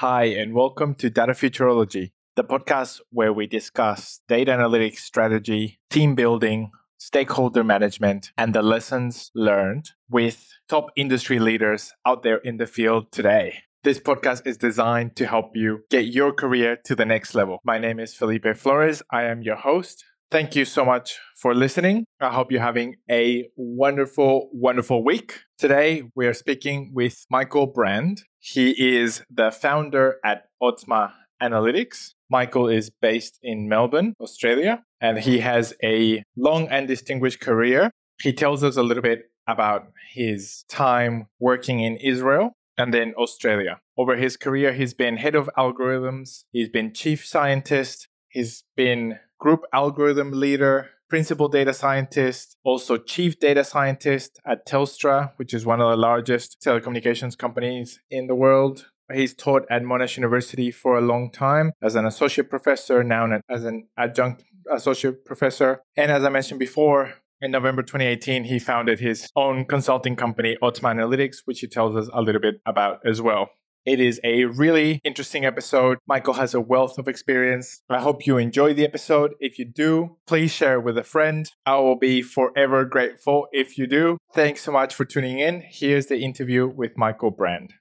Hi, and welcome to Data Futurology, the podcast where we discuss data analytics strategy, team building, stakeholder management, and the lessons learned with top industry leaders out there in the field today. This podcast is designed to help you get your career to the next level. My name is Felipe Flores. I am your host. Thank you so much for listening. I hope you're having a wonderful, wonderful week. Today, we are speaking with Michael Brand. He is the founder at Otzma Analytics. Michael is based in Melbourne, Australia, and he has a long and distinguished career. He tells us a little bit about his time working in Israel and then Australia. Over his career, he's been head of algorithms, he's been chief scientist, he's been group algorithm leader, principal data scientist, also chief data scientist at Telstra, which is one of the largest telecommunications companies in the world. He's taught at Monash University for a long time as an associate professor, now as an adjunct associate professor. And as I mentioned before, in November 2018, he founded his own consulting company, Otzma Analytics, which he tells us a little bit about as well. It is a really interesting episode. Michael has a wealth of experience. I hope you enjoy the episode. If you do, please share with a friend. I will be forever grateful if you do. Thanks so much for tuning in. Here's the interview with Michael Brand.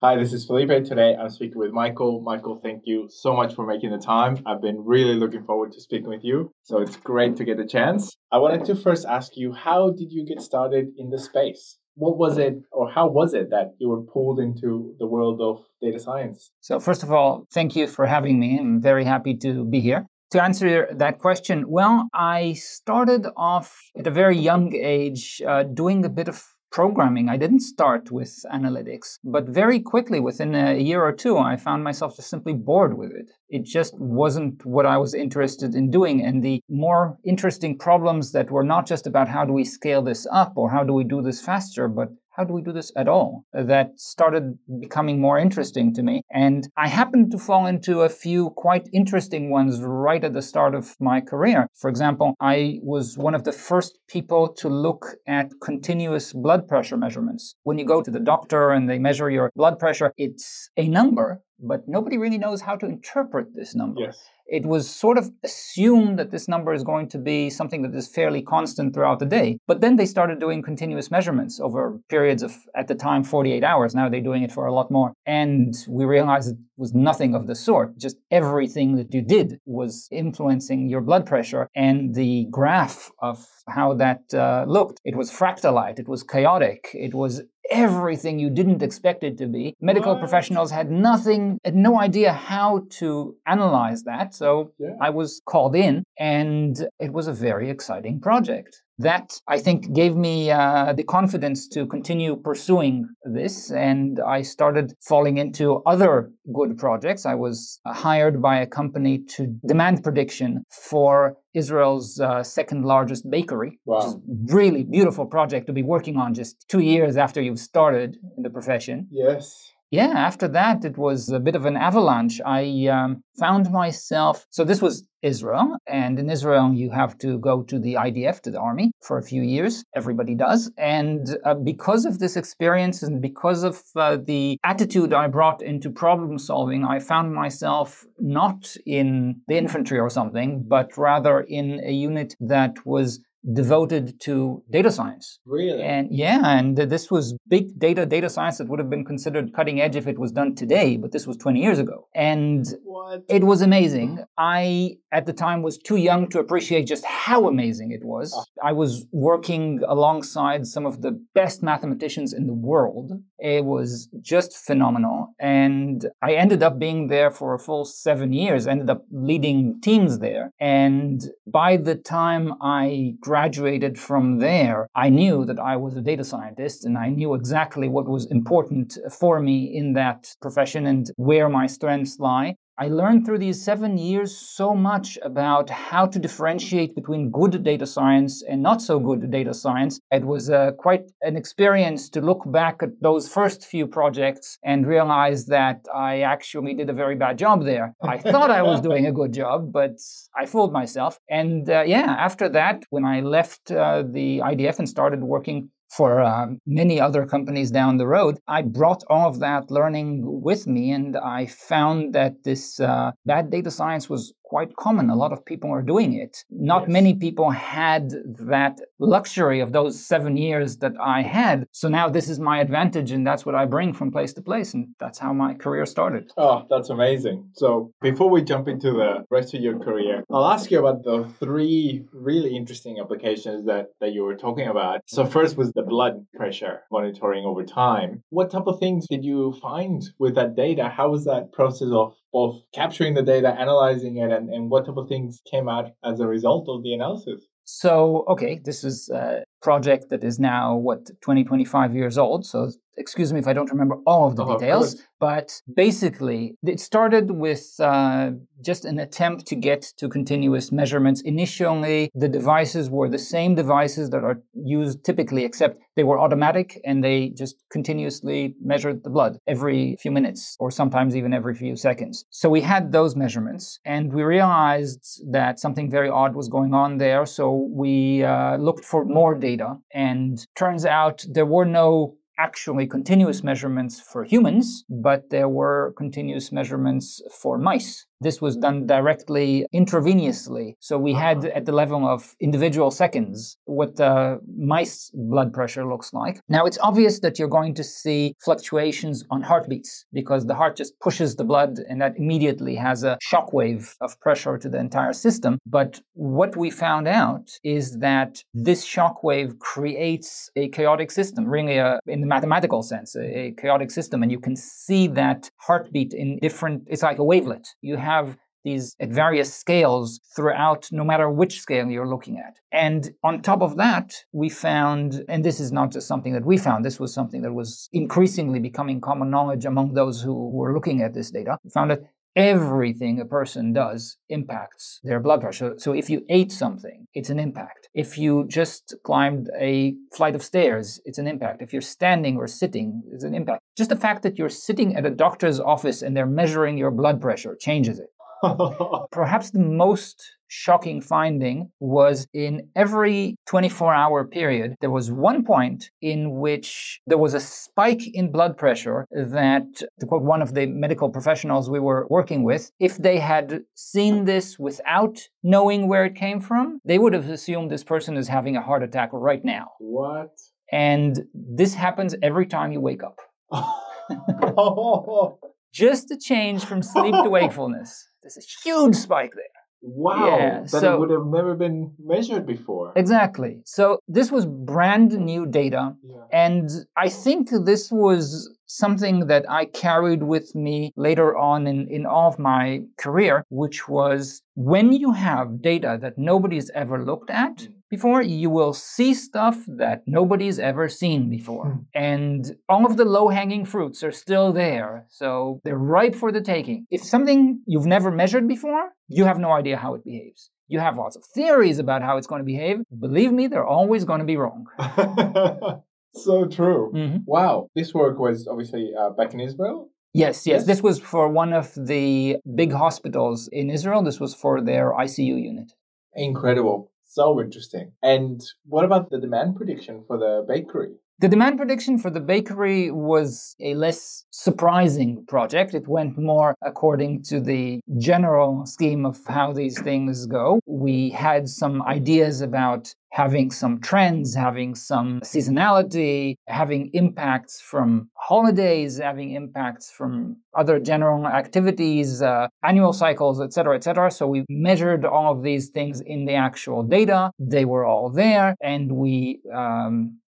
Hi, this is Felipe. Today I'm speaking with Michael. Michael, thank you so much for making the time. I've been really looking forward to speaking with you. So it's great to get the chance. I wanted to first ask you, how did you get started in the space? What was it or how was it that you were pulled into the world of data science? So, first of all, thank you for having me. I'm very happy to be here. To answer that question, well, I started off at a very young age uh, doing a bit of programming. I didn't start with analytics, but very quickly, within a year or two, I found myself just simply bored with it. It just wasn't what I was interested in doing. And the more interesting problems that were not just about how do we scale this up or how do we do this faster, but how do we do this at all? That started becoming more interesting to me. And I happened to fall into a few quite interesting ones right at the start of my career. For example, I was one of the first people to look at continuous blood pressure measurements. When you go to the doctor and they measure your blood pressure, it's a number, but nobody really knows how to interpret this number. Yes it was sort of assumed that this number is going to be something that is fairly constant throughout the day. But then they started doing continuous measurements over periods of, at the time, 48 hours. Now they're doing it for a lot more. And we realized it was nothing of the sort. Just everything that you did was influencing your blood pressure and the graph of how that uh, looked. It was fractalite, it was chaotic, it was everything you didn't expect it to be. Medical what? professionals had nothing, had no idea how to analyze that. So yeah. I was called in, and it was a very exciting project that I think gave me uh, the confidence to continue pursuing this. And I started falling into other good projects. I was uh, hired by a company to demand prediction for Israel's uh, second largest bakery, wow. which is really beautiful project to be working on just two years after you've started in the profession. Yes yeah, after that, it was a bit of an avalanche. I um, found myself, so this was Israel, and in Israel, you have to go to the IDF, to the army, for a few years. Everybody does. And uh, because of this experience and because of uh, the attitude I brought into problem solving, I found myself not in the infantry or something, but rather in a unit that was devoted to data science. Really? And yeah, and this was big data, data science that would have been considered cutting edge if it was done today, but this was 20 years ago. And what? it was amazing. I, at the time, was too young to appreciate just how amazing it was. Oh. I was working alongside some of the best mathematicians in the world. It was just phenomenal. And I ended up being there for a full seven years, ended up leading teams there. And by the time I graduated from there, I knew that I was a data scientist and I knew exactly what was important for me in that profession and where my strengths lie. I learned through these seven years so much about how to differentiate between good data science and not so good data science. It was uh, quite an experience to look back at those first few projects and realize that I actually did a very bad job there. I thought I was doing a good job, but I fooled myself. And uh, yeah, after that, when I left uh, the IDF and started working for uh, many other companies down the road, I brought all of that learning with me and I found that this uh, bad data science was quite common. A lot of people are doing it. Not yes. many people had that luxury of those seven years that I had. So now this is my advantage, and that's what I bring from place to place. And that's how my career started. Oh, that's amazing. So before we jump into the rest of your career, I'll ask you about the three really interesting applications that, that you were talking about. So first was the blood pressure monitoring over time. What type of things did you find with that data? How was that process of both capturing the data, analyzing it, and, and what type of things came out as a result of the analysis? So, okay, this is a project that is now, what, 20, 25 years old. So excuse me if I don't remember all of the oh, details, of but basically, it started with uh, just an attempt to get to continuous measurements. Initially, the devices were the same devices that are used typically, except they were automatic and they just continuously measured the blood every few minutes or sometimes even every few seconds. So we had those measurements and we realized that something very odd was going on there. So we uh, looked for more data and turns out there were no actually continuous measurements for humans, but there were continuous measurements for mice. This was done directly intravenously. So we had uh-huh. at the level of individual seconds what the mice blood pressure looks like. Now it's obvious that you're going to see fluctuations on heartbeats because the heart just pushes the blood and that immediately has a shock wave of pressure to the entire system. But what we found out is that this shock wave creates a chaotic system, really a, in the mathematical sense, a, a chaotic system. And you can see that heartbeat in different, it's like a wavelet. You have have these at various scales throughout, no matter which scale you're looking at. And on top of that, we found, and this is not just something that we found, this was something that was increasingly becoming common knowledge among those who were looking at this data. We found that everything a person does impacts their blood pressure. So if you ate something, it's an impact. If you just climbed a flight of stairs, it's an impact. If you're standing or sitting, it's an impact. Just the fact that you're sitting at a doctor's office and they're measuring your blood pressure changes it. Perhaps the most shocking finding was in every 24 hour period, there was one point in which there was a spike in blood pressure that, to quote one of the medical professionals we were working with, if they had seen this without knowing where it came from, they would have assumed this person is having a heart attack right now. What? And this happens every time you wake up. Oh. Just a change from sleep to wakefulness. There's a huge spike there. Wow, yeah, that so, would have never been measured before. Exactly. So this was brand new data. Yeah. And I think this was something that I carried with me later on in, in all of my career, which was when you have data that nobody's ever looked at, mm before, you will see stuff that nobody's ever seen before. Hmm. And all of the low hanging fruits are still there. So they're ripe for the taking. If something you've never measured before, you have no idea how it behaves. You have lots of theories about how it's going to behave. Believe me, they're always going to be wrong. so true. Mm-hmm. Wow. This work was obviously uh, back in Israel. Yes, yes, yes. This was for one of the big hospitals in Israel. This was for their ICU unit. Incredible. So interesting. And what about the demand prediction for the bakery? The demand prediction for the bakery was a less surprising project. It went more according to the general scheme of how these things go. We had some ideas about having some trends, having some seasonality, having impacts from holidays, having impacts from other general activities, uh, annual cycles, etc., etc. So we measured all of these things in the actual data. They were all there, and we um,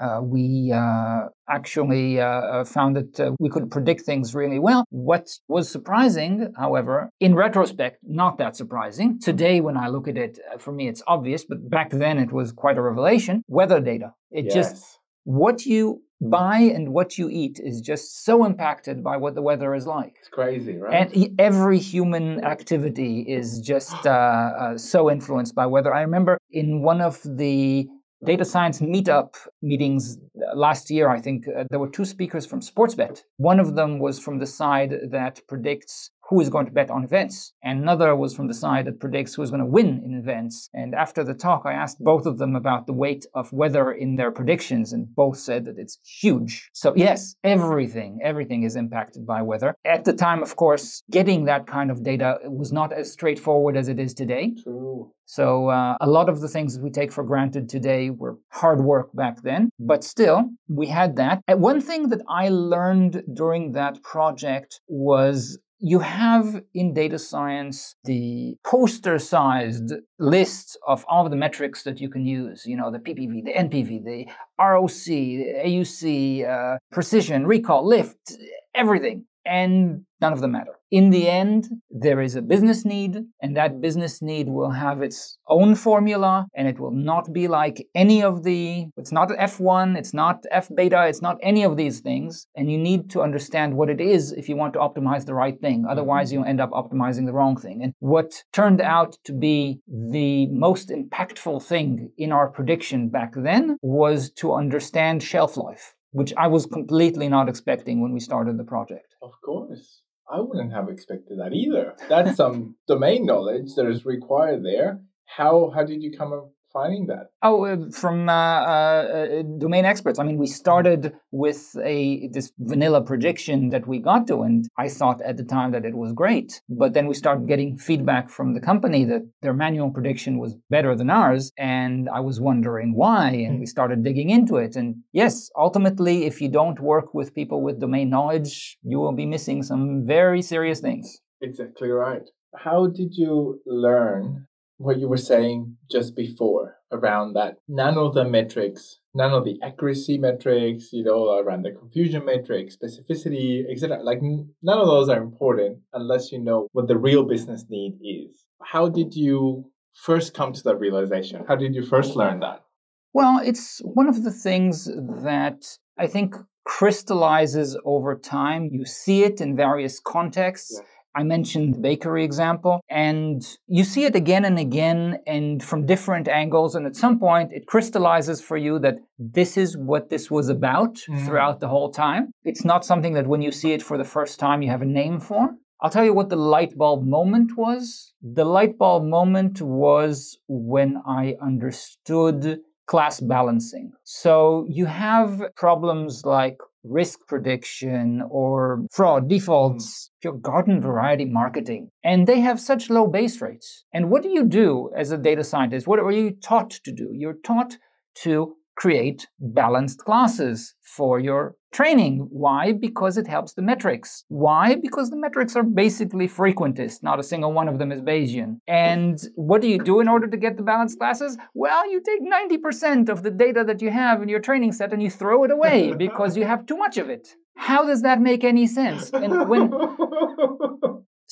uh, we uh, actually uh, uh found that uh, we could predict things really well. What was surprising, however, in retrospect, not that surprising. Today, when I look at it, uh, for me, it's obvious, but back then it was quite a revelation. Weather data. It yes. just, what you buy and what you eat is just so impacted by what the weather is like. It's crazy, right? And every human activity is just so influenced by weather. I remember in one of the data science meetup meetings last year, I think uh, there were two speakers from Sportsbet. One of them was from the side that predicts who is going to bet on events. And another was from the side that predicts who's going to win in events. And after the talk, I asked both of them about the weight of weather in their predictions, and both said that it's huge. So, yes, everything, everything is impacted by weather. At the time, of course, getting that kind of data was not as straightforward as it is today. True. So uh, a lot of the things that we take for granted today were hard work back then, but still we had that. And one thing that I learned during that project was you have in data science the poster sized list of all of the metrics that you can use you know the ppv the npv the roc the auc uh, precision recall lift everything and none of them matter. In the end, there is a business need, and that business need will have its own formula, and it will not be like any of the, it's not F1, it's not F beta, it's not any of these things. And you need to understand what it is if you want to optimize the right thing. Mm-hmm. Otherwise, you end up optimizing the wrong thing. And what turned out to be the most impactful thing in our prediction back then was to understand shelf life which I was completely not expecting when we started the project. Of course. I wouldn't have expected that either. That's some domain knowledge that is required there. How how did you come finding that? Oh, uh, from uh, uh, domain experts. I mean, we started with a this vanilla prediction that we got to, and I thought at the time that it was great. But then we started getting feedback from the company that their manual prediction was better than ours, and I was wondering why. And we started digging into it. And yes, ultimately, if you don't work with people with domain knowledge, you will be missing some very serious things. Exactly right. How did you learn what you were saying just before around that none of the metrics none of the accuracy metrics you know around the confusion metrics specificity etc like none of those are important unless you know what the real business need is. How did you first come to that realization? How did you first learn that? Well it's one of the things that i think crystallizes over time. You see it in various contexts. Yeah I mentioned the bakery example, and you see it again and again and from different angles. And at some point, it crystallizes for you that this is what this was about mm. throughout the whole time. It's not something that when you see it for the first time, you have a name for. I'll tell you what the light bulb moment was. The light bulb moment was when I understood class balancing. So you have problems like risk prediction or fraud defaults, mm. your garden variety marketing. And they have such low base rates. And what do you do as a data scientist? What are you taught to do? You're taught to create balanced classes for your training. Why? Because it helps the metrics. Why? Because the metrics are basically frequentist. Not a single one of them is Bayesian. And what do you do in order to get the balanced classes? Well, you take 90% of the data that you have in your training set and you throw it away because you have too much of it. How does that make any sense? And when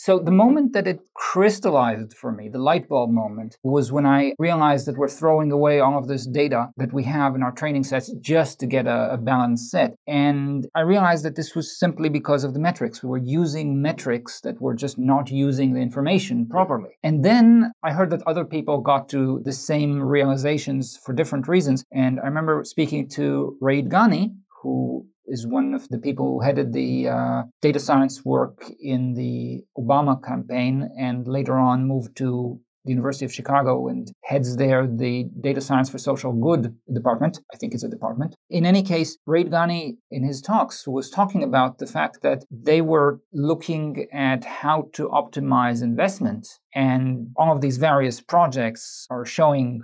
So the moment that it crystallized for me, the light bulb moment, was when I realized that we're throwing away all of this data that we have in our training sets just to get a, a balanced set. And I realized that this was simply because of the metrics. We were using metrics that were just not using the information properly. And then I heard that other people got to the same realizations for different reasons. And I remember speaking to Rayid Ghani, who is one of the people who headed the uh, data science work in the Obama campaign and later on moved to the University of Chicago and heads there the Data Science for Social Good department. I think it's a department. In any case, Rayid Ghani, in his talks, was talking about the fact that they were looking at how to optimize investment. And all of these various projects are showing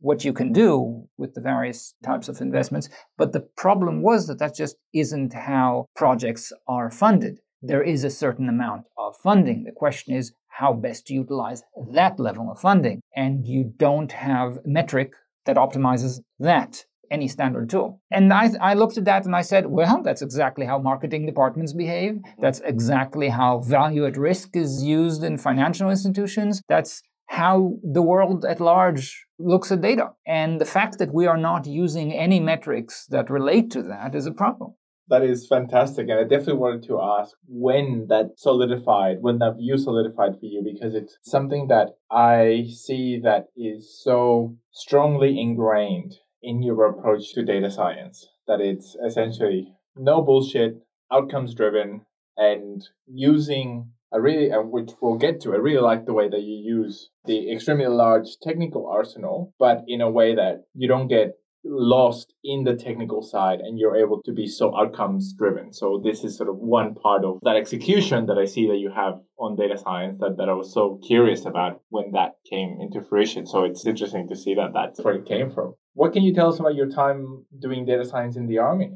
what you can do with the various types of investments. But the problem was that that just isn't how projects are funded. There is a certain amount of funding. The question is how best to utilize that level of funding. And you don't have a metric that optimizes that any standard tool. And I, I looked at that and I said, well, that's exactly how marketing departments behave. That's exactly how value at risk is used in financial institutions. That's how the world at large looks at data. And the fact that we are not using any metrics that relate to that is a problem. That is fantastic. And I definitely wanted to ask when that solidified, when that view solidified for you, because it's something that I see that is so strongly ingrained in your approach to data science that it's essentially no bullshit, outcomes driven, and using I really, and which we'll get to, I really like the way that you use the extremely large technical arsenal, but in a way that you don't get lost in the technical side and you're able to be so outcomes driven. So this is sort of one part of that execution that I see that you have on data science that, that I was so curious about when that came into fruition. So it's interesting to see that that's where it came from. What can you tell us about your time doing data science in the army?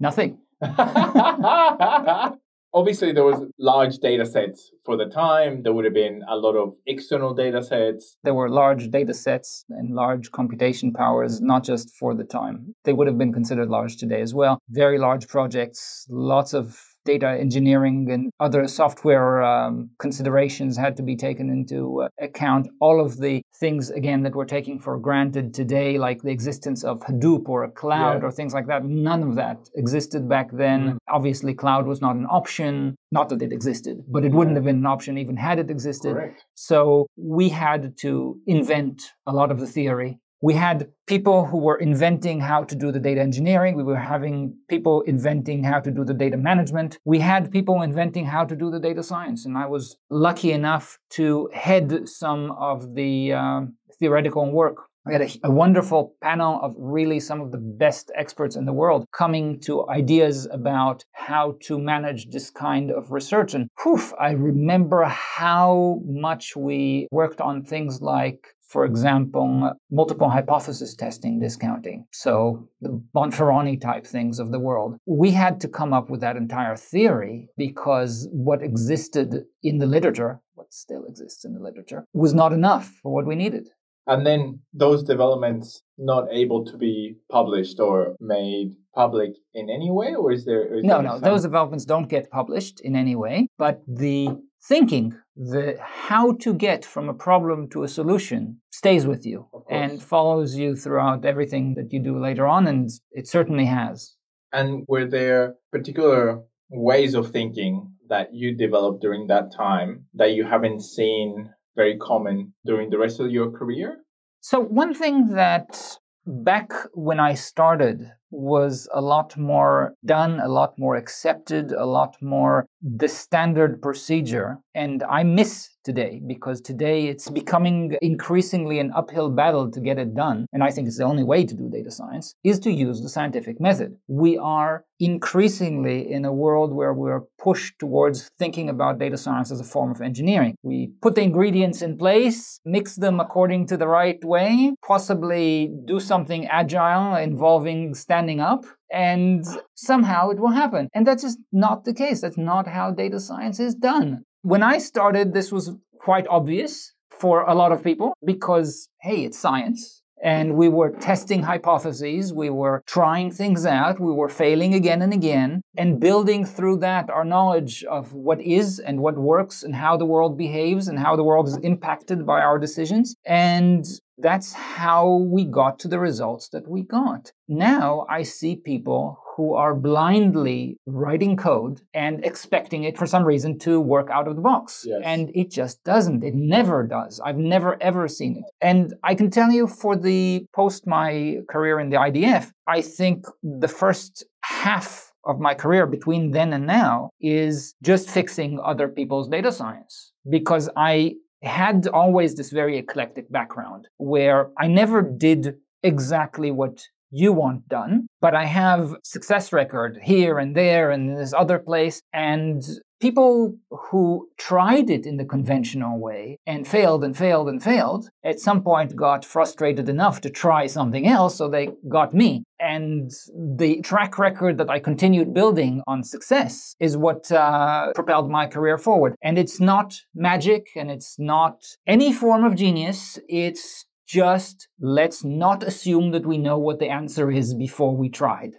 Nothing. Obviously, there was large data sets for the time. There would have been a lot of external data sets. There were large data sets and large computation powers, not just for the time. They would have been considered large today as well. Very large projects, lots of data engineering and other software um, considerations had to be taken into uh, account. All of the things, again, that we're taking for granted today, like the existence of Hadoop or a cloud yeah. or things like that, none of that existed back then. Mm. Obviously, cloud was not an option. Not that it existed, but it wouldn't have been an option even had it existed. Correct. So we had to invent a lot of the theory we had people who were inventing how to do the data engineering. We were having people inventing how to do the data management. We had people inventing how to do the data science. And I was lucky enough to head some of the uh, theoretical work. We had a, a, wonderful panel of really some of the best experts in the world coming to ideas about how to manage this kind of research. And poof, I remember how much we worked on things like for example, multiple hypothesis testing discounting. So the Bonferroni type things of the world. We had to come up with that entire theory because what existed in the literature, what still exists in the literature, was not enough for what we needed. And then those developments not able to be published or made public in any way, or is there? Is no, there no, some... those developments don't get published in any way. But the thinking the how to get from a problem to a solution stays with you and follows you throughout everything that you do later on and it certainly has. And were there particular ways of thinking that you developed during that time that you haven't seen very common during the rest of your career? So one thing that back when i started was a lot more done, a lot more accepted, a lot more the standard procedure. And I miss today because today it's becoming increasingly an uphill battle to get it done. And I think it's the only way to do data science is to use the scientific method. We are increasingly in a world where we're pushed towards thinking about data science as a form of engineering. We put the ingredients in place, mix them according to the right way, possibly do something agile involving standing up and somehow it will happen. And that's just not the case. That's not how data science is done. When I started, this was quite obvious for a lot of people because, hey, it's science. And we were testing hypotheses, we were trying things out, we were failing again and again, and building through that our knowledge of what is and what works and how the world behaves and how the world is impacted by our decisions. And that's how we got to the results that we got. Now I see people who are blindly writing code and expecting it for some reason to work out of the box. Yes. And it just doesn't. It never does. I've never ever seen it. And I can tell you for the post my career in the IDF, I think the first half of my career between then and now is just fixing other people's data science because I had always this very eclectic background where I never did exactly what you want done, but I have success record here and there and this other place. And people who tried it in the conventional way and failed and failed and failed at some point got frustrated enough to try something else, so they got me. And the track record that I continued building on success is what uh, propelled my career forward. And it's not magic and it's not any form of genius. It's just let's not assume that we know what the answer is before we tried.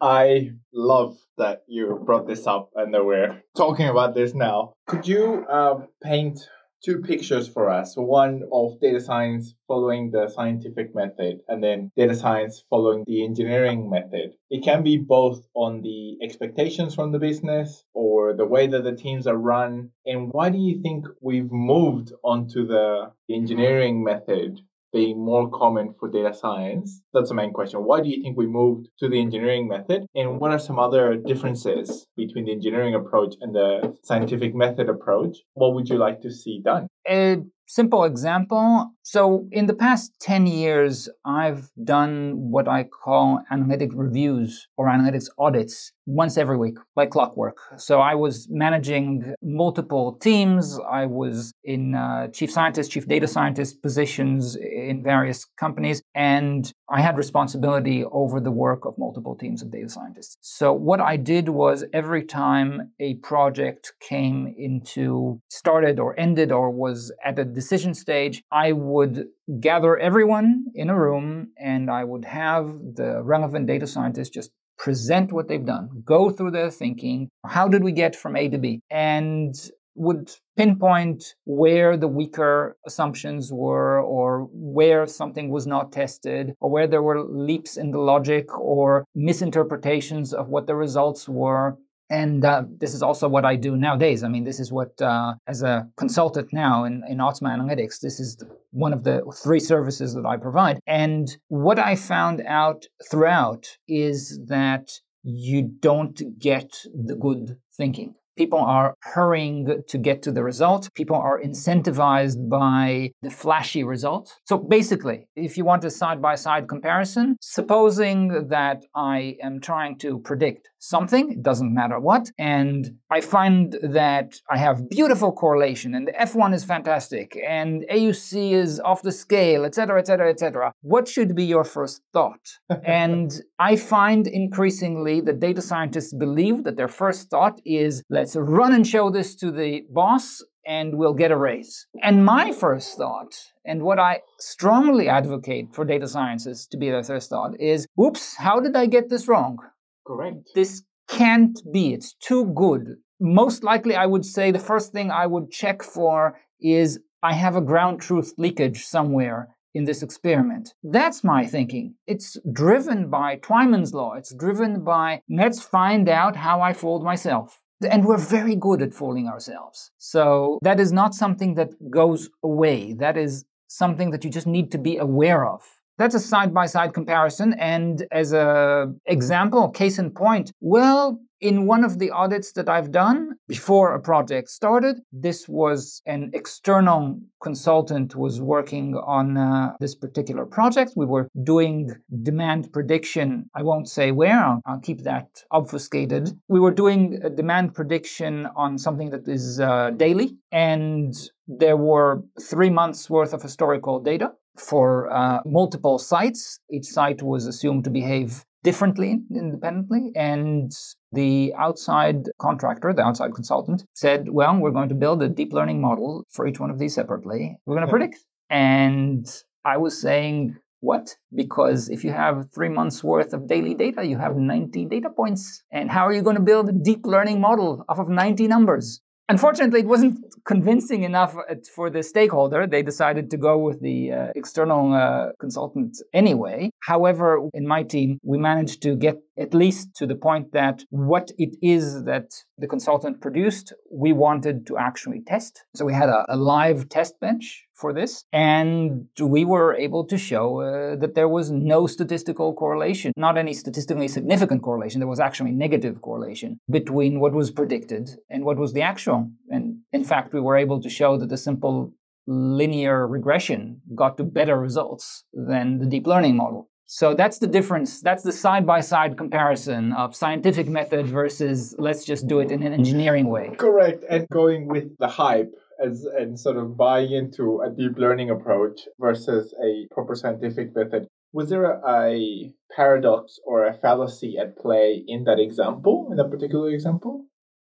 I love that you brought this up and that we're talking about this now. Could you uh, paint two pictures for us? One of data science following the scientific method and then data science following the engineering method. It can be both on the expectations from the business or the way that the teams are run. And why do you think we've moved onto the engineering method being more common for data science? That's the main question. Why do you think we moved to the engineering method? And what are some other differences between the engineering approach and the scientific method approach? What would you like to see done? A simple example. So, in the past 10 years, I've done what I call analytic reviews or analytics audits once every week, like clockwork. So, I was managing multiple teams. I was in uh, chief scientist, chief data scientist positions in various companies, and I had responsibility over the work of multiple teams of data scientists. So, what I did was every time a project came into started or ended or was at the decision stage, I would gather everyone in a room and I would have the relevant data scientists just present what they've done, go through their thinking. How did we get from A to B? And would pinpoint where the weaker assumptions were or where something was not tested or where there were leaps in the logic or misinterpretations of what the results were and uh, this is also what I do nowadays. I mean, this is what, uh, as a consultant now in, in Otzma Analytics, this is one of the three services that I provide. And what I found out throughout is that you don't get the good thinking. People are hurrying to get to the result. People are incentivized by the flashy result. So basically, if you want a side by side comparison, supposing that I am trying to predict something, it doesn't matter what, and I find that I have beautiful correlation and the F1 is fantastic and AUC is off the scale, etc., etc., etc. What should be your first thought? and I find increasingly that data scientists believe that their first thought is let's run and show this to the boss and we'll get a raise. And my first thought, and what I strongly advocate for data scientists to be their first thought, is oops, how did I get this wrong? Correct. This can't be. It's too good. Most likely, I would say the first thing I would check for is I have a ground truth leakage somewhere in this experiment. That's my thinking. It's driven by Twyman's law. It's driven by let's find out how I fooled myself. And we're very good at fooling ourselves. So that is not something that goes away. That is something that you just need to be aware of. That's a side by side comparison. And as a example, case in point, well, in one of the audits that I've done before a project started, this was an external consultant was working on uh, this particular project. We were doing demand prediction. I won't say where, I'll, I'll keep that obfuscated. We were doing a demand prediction on something that is uh, daily, and there were three months worth of historical data for uh, multiple sites. Each site was assumed to behave differently independently. And the outside contractor, the outside consultant, said, Well, we're going to build a deep learning model for each one of these separately. We're going to predict. And I was saying, what? Because if you have three months worth of daily data, you have 90 data points. And how are you going to build a deep learning model off of 90 numbers? Unfortunately, it wasn't convincing enough uh, for the stakeholder. They decided to go with the uh, external uh, consultant anyway. However, in my team, we managed to get at least to the point that what it is that the consultant produced, we wanted to actually test. So we had a, a live test bench for this. And we were able to show uh, that there was no statistical correlation, not any statistically significant correlation. There was actually negative correlation between what was predicted and what was the actual. And in fact, we were able to show that the simple linear regression got to better results than the deep learning model. So that's the difference. That's the side by side comparison of scientific method versus let's just do it in an engineering way. Correct. And going with the hype as and sort of buying into a deep learning approach versus a proper scientific method. Was there a, a paradox or a fallacy at play in that example, in that particular example?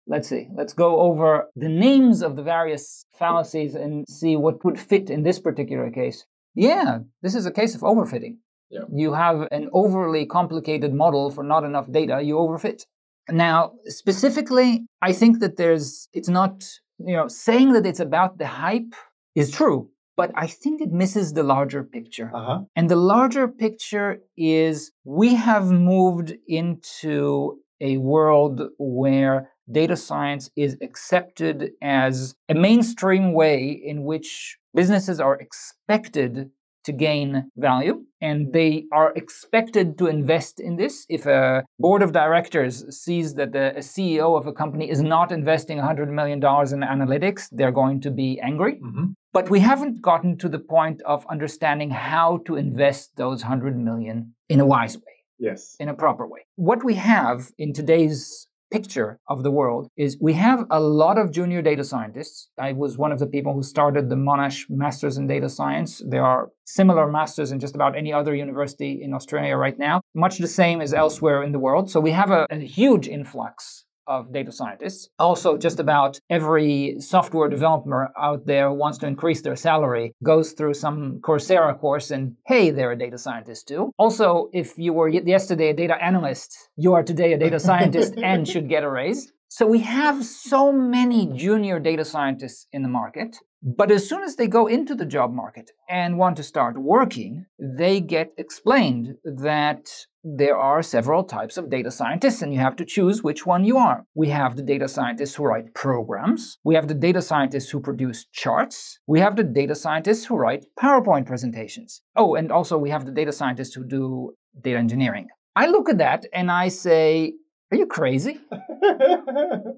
Let's see. Let's go over the names of the various fallacies and see what would fit in this particular case. Yeah, this is a case of overfitting. Yeah. You have an overly complicated model for not enough data, you overfit. Now, specifically, I think that there's, it's not you know, saying that it's about the hype is true, but I think it misses the larger picture. Uh-huh. And the larger picture is we have moved into a world where data science is accepted as a mainstream way in which businesses are expected to gain value and they are expected to invest in this. If a board of directors sees that the CEO of a company is not investing $100 million in analytics, they're going to be angry. Mm-hmm. But we haven't gotten to the point of understanding how to invest those 100 million in a wise way. Yes. In a proper way. What we have in today's picture of the world is we have a lot of junior data scientists. I was one of the people who started the Monash Masters in Data Science. There are similar masters in just about any other university in Australia right now, much the same as elsewhere in the world. So we have a, a huge influx of data scientists. Also, just about every software developer out there wants to increase their salary, goes through some Coursera course, and hey, they're a data scientist too. Also, if you were yesterday a data analyst, you are today a data scientist and should get a raise. So we have so many junior data scientists in the market. But as soon as they go into the job market and want to start working, they get explained that there are several types of data scientists, and you have to choose which one you are. We have the data scientists who write programs, we have the data scientists who produce charts, we have the data scientists who write PowerPoint presentations. Oh, and also we have the data scientists who do data engineering. I look at that and I say, are you crazy?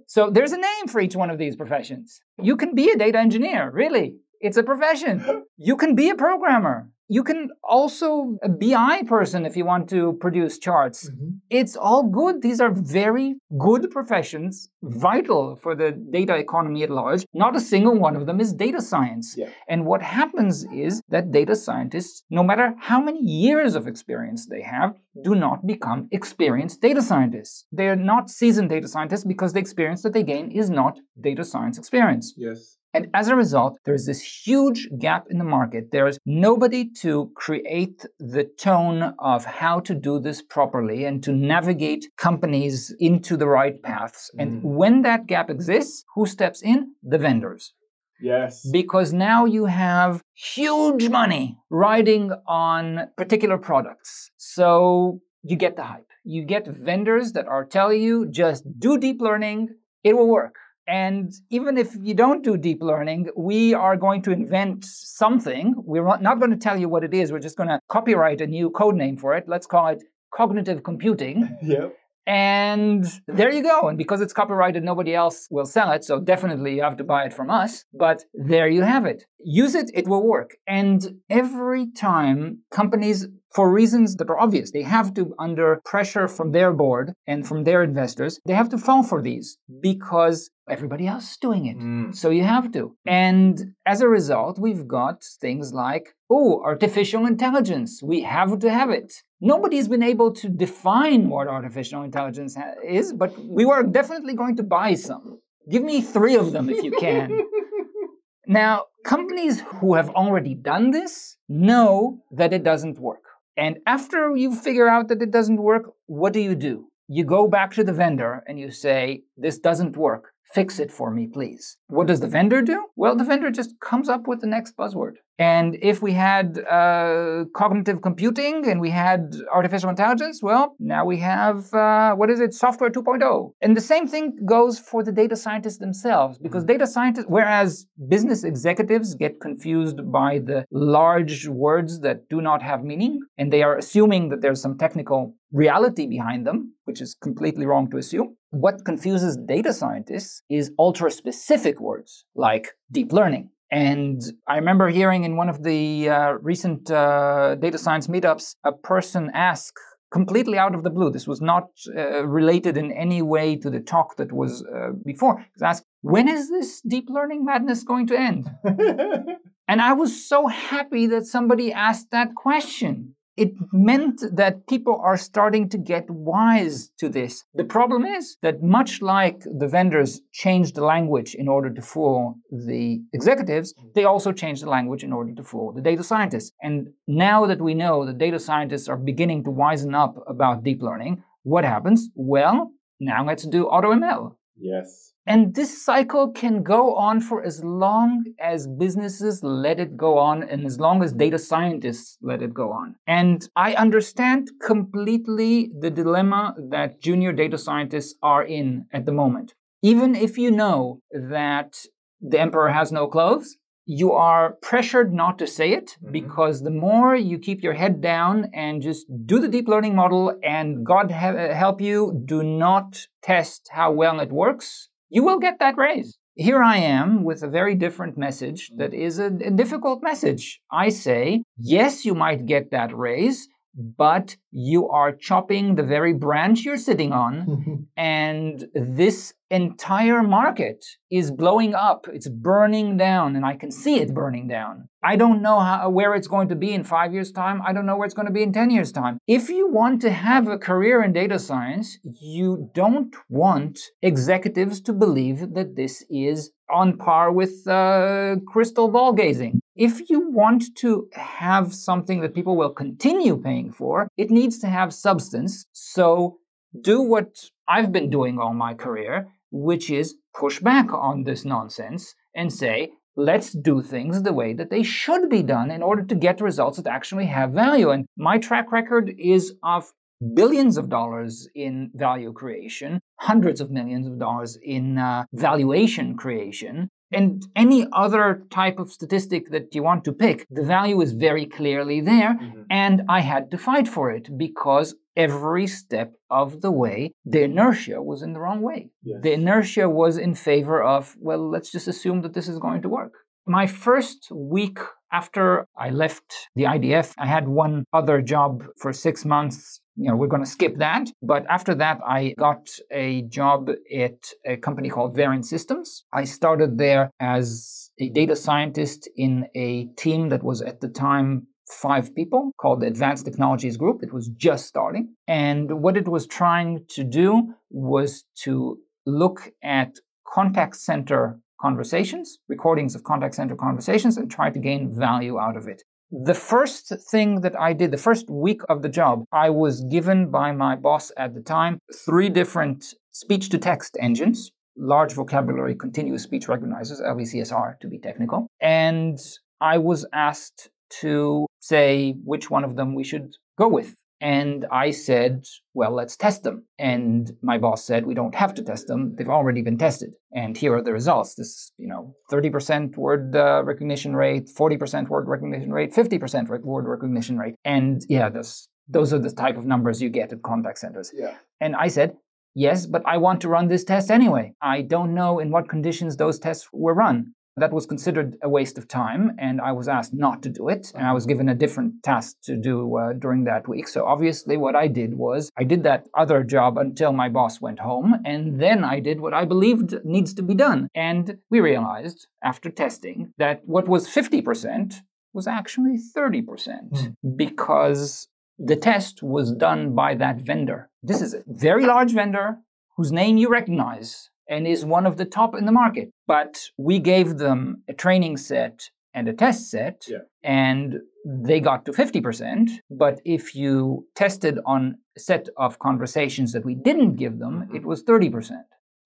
so there's a name for each one of these professions. You can be a data engineer, really. It's a profession. You can be a programmer. You can also a BI person if you want to produce charts. Mm-hmm. It's all good. These are very good professions, vital for the data economy at large. Not a single one of them is data science. Yeah. And what happens is that data scientists, no matter how many years of experience they have, do not become experienced data scientists. They are not seasoned data scientists because the experience that they gain is not data science experience. Yes. And as a result, there's this huge gap in the market. There's nobody to create the tone of how to do this properly and to navigate companies into the right paths. Mm. And when that gap exists, who steps in? The vendors. Yes. Because now you have huge money riding on particular products. So you get the hype. You get vendors that are telling you just do deep learning, it will work. And even if you don't do deep learning, we are going to invent something. We're not going to tell you what it is. We're just going to copyright a new code name for it. Let's call it cognitive computing. yep. And there you go. And because it's copyrighted, nobody else will sell it. So definitely you have to buy it from us. But there you have it. Use it, it will work. And every time companies for reasons that are obvious. They have to, under pressure from their board and from their investors, they have to fall for these because everybody else is doing it. Mm. So you have to. And as a result, we've got things like, oh, artificial intelligence. We have to have it. Nobody's been able to define what artificial intelligence is, but we were definitely going to buy some. Give me three of them if you can. now, companies who have already done this know that it doesn't work. And after you figure out that it doesn't work, what do you do? You go back to the vendor and you say, This doesn't work. Fix it for me, please. What does the vendor do? Well, the vendor just comes up with the next buzzword. And if we had uh, cognitive computing and we had artificial intelligence, well, now we have, uh, what is it, software 2.0. And the same thing goes for the data scientists themselves, because mm-hmm. data scientists, whereas business executives get confused by the large words that do not have meaning, and they are assuming that there's some technical reality behind them, which is completely wrong to assume. What confuses data scientists is ultra specific words like deep learning and I remember hearing in one of the uh, recent uh, data science meetups, a person ask completely out of the blue. This was not uh, related in any way to the talk that was uh, before. Asked, when is this deep learning madness going to end? and I was so happy that somebody asked that question it meant that people are starting to get wise to this. The problem is that much like the vendors changed the language in order to fool the executives, mm. they also changed the language in order to fool the data scientists. And now that we know that data scientists are beginning to wisen up about deep learning, what happens? Well, now let's do AutoML. Yes. And this cycle can go on for as long as businesses let it go on and as long as data scientists let it go on. And I understand completely the dilemma that junior data scientists are in at the moment. Even if you know that the emperor has no clothes, you are pressured not to say it Mhm. because the more you keep your head down and just do the deep learning model and God he- help you, do not test how well it works, you will get that raise. Here I am with a very different message that is a, a difficult message. I say, yes, you might get that raise, but you are chopping the very branch you're sitting on and this entire market is blowing up. It's burning down and i can see it burning down. I don't know how, where it's going to be in five years time. I don't know where it's going to be in 10 years time. If you want to have a career in data science you don't want executives to believe that this is on par with uh, crystal ball gazing. If you want to have something that people will continue paying for it needs to have substance so do what I've been doing all my career, which is push back on this nonsense and say, let's do things the way that they should be done in order to get results that actually have value. And my track record is of billions of dollars in value creation, hundreds of millions of dollars in uh, valuation creation. And any other type of statistic that you want to pick, the value is very clearly there. Mhm. And I had to fight for it because every step of the way, the inertia was in the wrong way. Yes. The inertia was in favor of, well, let's just assume that this is going to work. My first week after I left the IDF, I had one other job for six months. You know, we're going to skip that. But after that, I got a job at a company called Verint Systems. I started there as a data scientist in a team that was at the time five people called the Advanced Technologies Group. It was just starting. And what it was trying to do was to look at contact center conversations, recordings of contact center conversations, and try to gain value out of it. The first thing that I did, the first week of the job, I was given by my boss at the time three different speech to text engines, large vocabulary continuous speech recognizers, LVCSR to be technical. And I was asked to say which one of them we should go with. And I said, well, let's test them. And my boss said, we don't have to test them. They've already been tested. And here are the results. This, you know, 30% word uh, recognition rate, 40% word recognition rate, 50% rec- word recognition rate. And yeah, those, those are the type of numbers you get at contact centers. Yeah. And I said, yes, but I want to run this test anyway. I don't know in what conditions those tests were run. That was considered a waste of time, and I was asked not to do it. And I was given a different task to do uh, during that week. So obviously, what I did was I did that other job until my boss went home, and then I did what I believed needs to be done. And we realized after testing that what was 50% was actually 30% because the test was done by that vendor. This is a very large vendor whose name you recognize and is one of the top in the market. But we gave them a training set and a test set, Yeah. and they got to 50%. But if you tested on a set of conversations that we didn't give them, mm-hmm. it was 30%.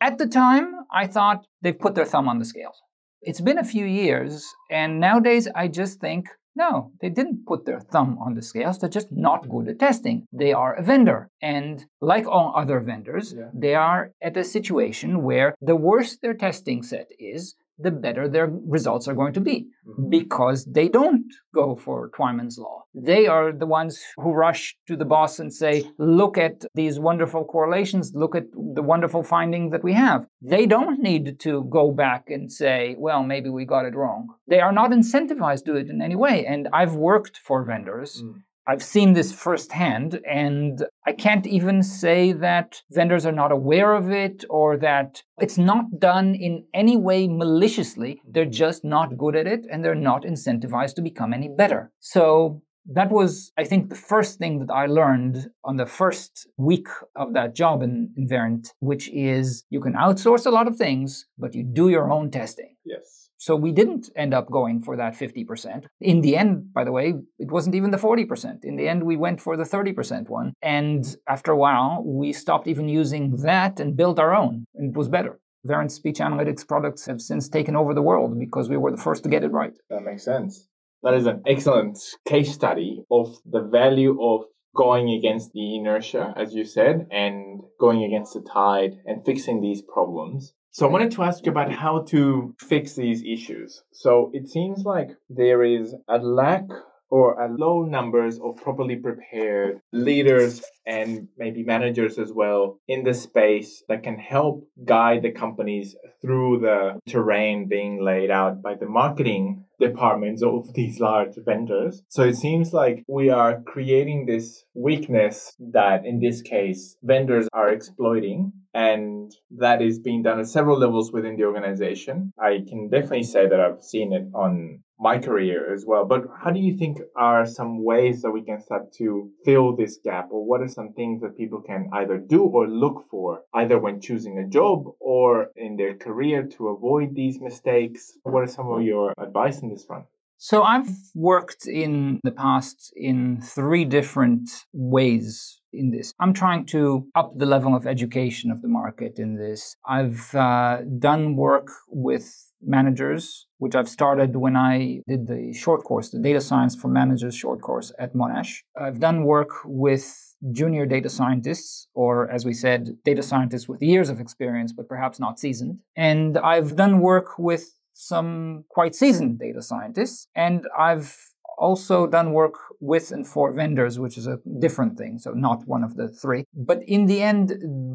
At the time, I thought they've put their thumb on the scales. It's been a few years, and nowadays I just think, no, they didn't put their thumb on the scales. They're just not good at testing. They are a vendor. And like all other vendors, Yeah. they are at a situation where the worse their testing set is, the better their results are going to be Mhm. because they don't go for Twyman's law. They are the ones who rush to the boss and say, Look at these wonderful correlations, look at the wonderful finding that we have. They don't need to go back and say, Well, maybe we got it wrong. They are not incentivized to do it in any way. And I've worked for vendors. Mm. I've seen this firsthand, and I can't even say that vendors are not aware of it or that it's not done in any way maliciously. They're just not good at it and they're not incentivized to become any better. So that was, I think, the first thing that I learned on the first week of that job in, in Verint, which is you can outsource a lot of things, but you do your own testing. Yes. So we didn't end up going for that 50%. In the end, by the way, it wasn't even the 40%. In the end, we went for the 30% one. And after a while, we stopped even using that and built our own. And it was better. Verint speech analytics products have since taken over the world because we were the first to get it right. That makes sense. That is an excellent case study of the value of going against the inertia, as you said, and going against the tide and fixing these problems. So I wanted to ask you about how to fix these issues. So it seems like there is a lack or a low numbers of properly prepared leaders and maybe managers as well in the space that can help guide the companies through the terrain being laid out by the marketing departments of these large vendors. So it seems like we are creating this weakness that in this case vendors are exploiting and that is being done at several levels within the organization. I can definitely say that I've seen it on my career as well. But how do you think are some ways that we can start to fill this gap or what are some things that people can either do or look for either when choosing a job or in their career to avoid these mistakes? What are some of your advice in this front? So I've worked in the past in three different ways in this. I'm trying to up the level of education of the market in this. I've uh, done work with managers, which I've started when I did the short course, the data science for managers short course at Monash. I've done work with junior data scientists, or as we said, data scientists with years of experience, but perhaps not seasoned. And I've done work with some quite seasoned data scientists, and I've also done work with and for vendors, which is a different thing, so not one of the three. But in the end,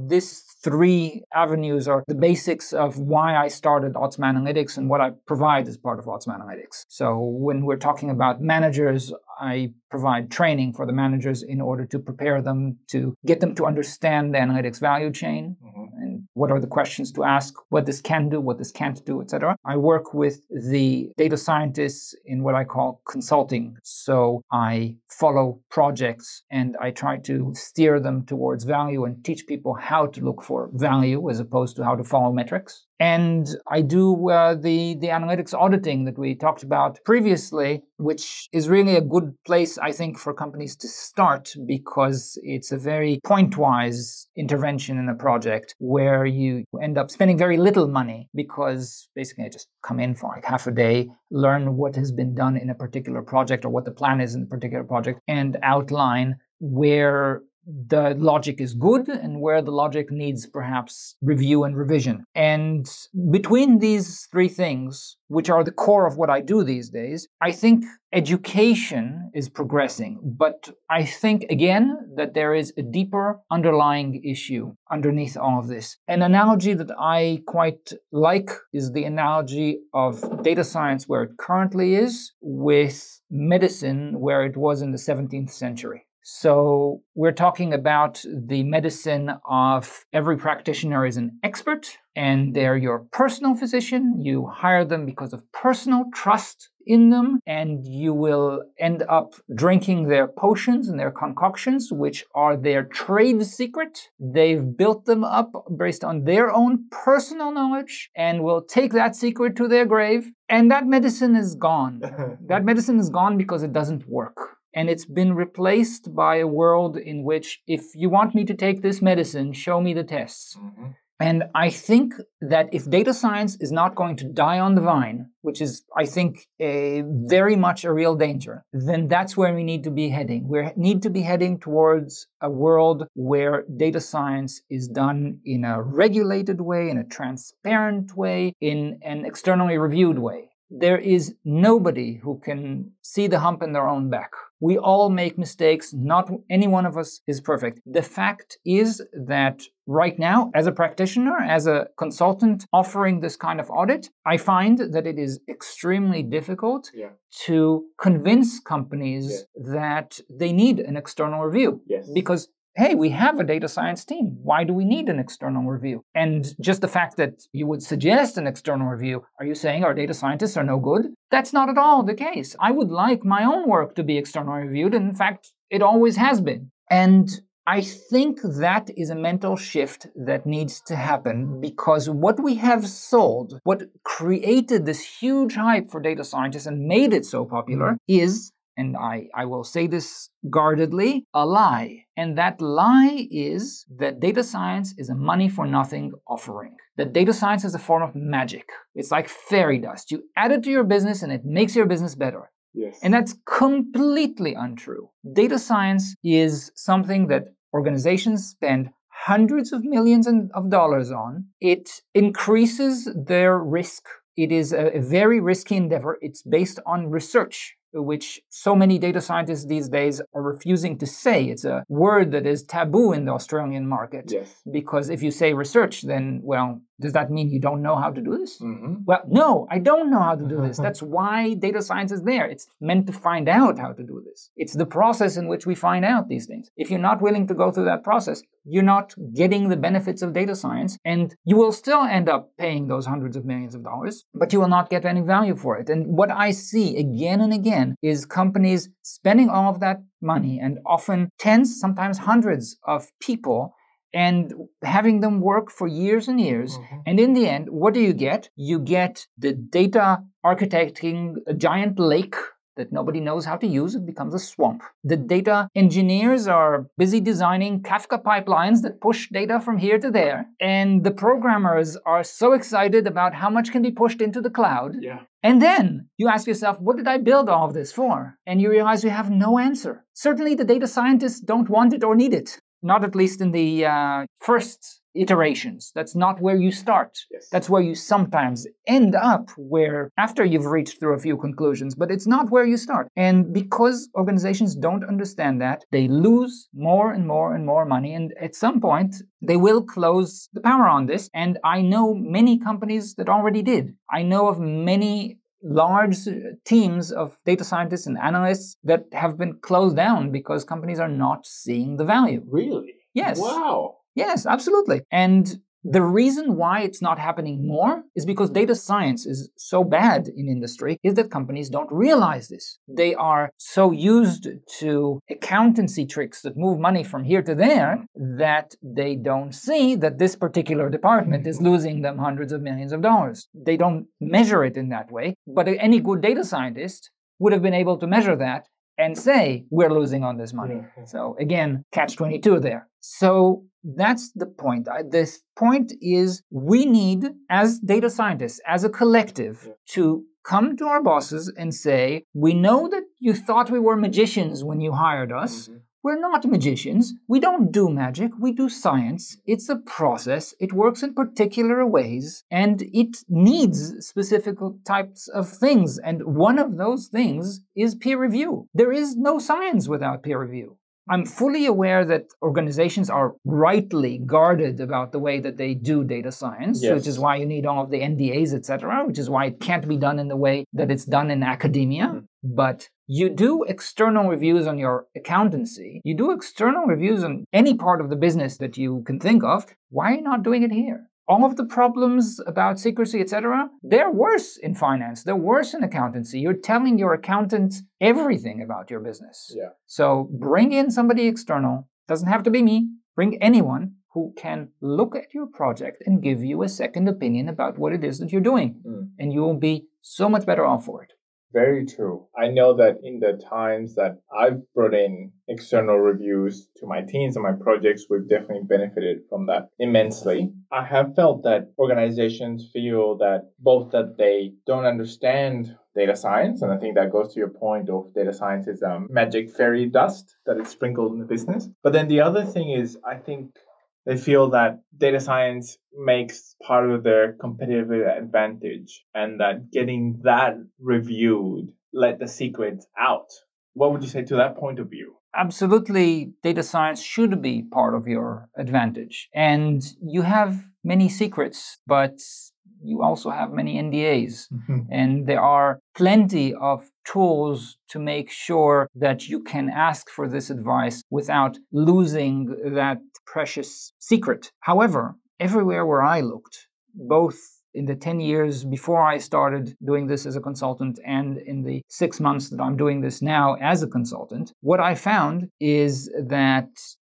these three avenues are the basics of why I started Otzma Analytics and what I provide as part of Otzma Analytics. So when we're talking about managers, I provide training for the managers in order to prepare them to get them to understand the analytics value chain mm-hmm. and what are the questions to ask, what this can do, what this can't do, etc. I work with the data scientists in what I call consulting. So I follow projects and I try to steer them towards value and teach people how to look for value as opposed to how to follow metrics. And I do uh, the, the analytics auditing that we talked about previously, which is really a good place, I think, for companies to start because it's a very pointwise intervention in a project where you end up spending very little money because basically I just come in for like half a day, learn what has been done in a particular project or what the plan is in a particular project, and outline where the logic is good and where the logic needs perhaps review and revision. And between these three things, which are the core of what I do these days, I think education is progressing. But I think again that there is a deeper underlying issue underneath all of this. An analogy that I quite like is the analogy of data science where it currently is with medicine where it was in the 17th century. So we're talking about the medicine of every practitioner is an expert and they're your personal physician. You hire them because of personal trust in them and you will end up drinking their potions and their concoctions, which are their trade secret. They've built them up based on their own personal knowledge and will take that secret to their grave. And that medicine is gone. that medicine is gone because it doesn't work and it's been replaced by a world in which if you want me to take this medicine show me the tests. Mm-hmm. and i think that if data science is not going to die on the vine which is i think a very much a real danger then that's where we need to be heading. We need to be heading towards a world where data science is done in a regulated way in a transparent way in an externally reviewed way there is nobody who can see the hump in their own back we all make mistakes. Not any one of us is perfect. The fact is that right now, as a practitioner, as a consultant offering this kind of audit, I find that it is extremely difficult yeah. to convince companies yeah. that they need an external review. Yes. Because hey, we have a data science team. Why do we need an external review? And just the fact that you would suggest an external review, are you saying our data scientists are no good? That's not at all the case. I would like my own work to be externally reviewed. And in fact, it always has been. And I think that is a mental shift that needs to happen because what we have sold, what created this huge hype for data scientists and made it so popular mm. is and I, I will say this guardedly, a lie. And that lie is that data science is a money for nothing offering. That data science is a form of magic. It's like fairy dust. You add it to your business and it makes your business better. Yes. And that's completely untrue. Data science is something that organizations spend hundreds of millions of dollars on, it increases their risk. It is a, a very risky endeavor. It's based on research which so many data scientists these days are refusing to say. It's a word that is taboo in the Australian market. Yes. Because if you say research, then, well, does that mean you don't know how to do this? Mm-hmm. Well, no, I don't know how to do this. That's why data science is there. It's meant to find out how to do this. It's the process in which we find out these things. If you're not willing to go through that process, you're not getting the benefits of data science, and you will still end up paying those hundreds of millions of dollars, but you will not get any value for it. And what I see again and again is companies spending all of that money and often tens, sometimes hundreds of people and having them work for years and years. Mm-hmm. And in the end, what do you get? You get the data architecting a giant lake that nobody knows how to use, it becomes a swamp. The data engineers are busy designing Kafka pipelines that push data from here to there. And the programmers are so excited about how much can be pushed into the cloud. Yeah. And then you ask yourself, what did I build all of this for? And you realize you have no answer. Certainly the data scientists don't want it or need it not at least in the uh, first iterations. That's not where you start. Yes. That's where you sometimes end up where after you've reached through a few conclusions, but it's not where you start. And because organizations don't understand that, they lose more and more and more money. And at some point, they will close the power on this. And I know many companies that already did. I know of many large teams of data scientists and analysts that have been closed down because companies are not seeing the value. Really? Yes. Wow. Yes, absolutely. And the reason why it's not happening more is because data science is so bad in industry is that companies don't realize this. They are so used to accountancy tricks that move money from here to there that they don't see that this particular department is losing them hundreds of millions of dollars. They don't measure it in that way, but any good data scientist would have been able to measure that and say we're losing on this money. So again, catch 22 there. So that's the point. This point is we need, as data scientists, as a collective, yeah. to come to our bosses and say, We know that you thought we were magicians when you hired us. Mm-hmm. We're not magicians. We don't do magic. We do science. It's a process. It works in particular ways and it needs specific types of things. And one of those things is peer review. There is no science without peer review. I'm fully aware that organizations are rightly guarded about the way that they do data science, yes. which is why you need all of the NDAs, etc., which is why it can't be done in the way that it's done in academia. Mm-hmm. But you do external reviews on your accountancy, you do external reviews on any part of the business that you can think of. Why are you not doing it here? All of the problems about secrecy, etc., they're worse in finance. They're worse in accountancy. You're telling your accountant everything about your business. Yeah. So bring in somebody external. Doesn't have to be me. Bring anyone who can look at your project and give you a second opinion about what it is that you're doing. Mm. And you will be so much better off for it. Very true. I know that in the times that I've brought in external reviews to my teams and my projects, we've definitely benefited from that immensely. I have felt that organizations feel that both that they don't understand data science, and I think that goes to your point of data science is um, magic fairy dust that is sprinkled in the business. But then the other thing is, I think they feel that data science makes part of their competitive advantage and that getting that reviewed let the secrets out. What would you say to that point of view? Absolutely, data science should be part of your advantage. And you have many secrets, but you also have many NDAs. Mm-hmm. And there are plenty of tools to make sure that you can ask for this advice without losing that precious secret. However, everywhere where I looked, both in the 10 years before I started doing this as a consultant and in the six months that I'm doing this now as a consultant, what I found is that,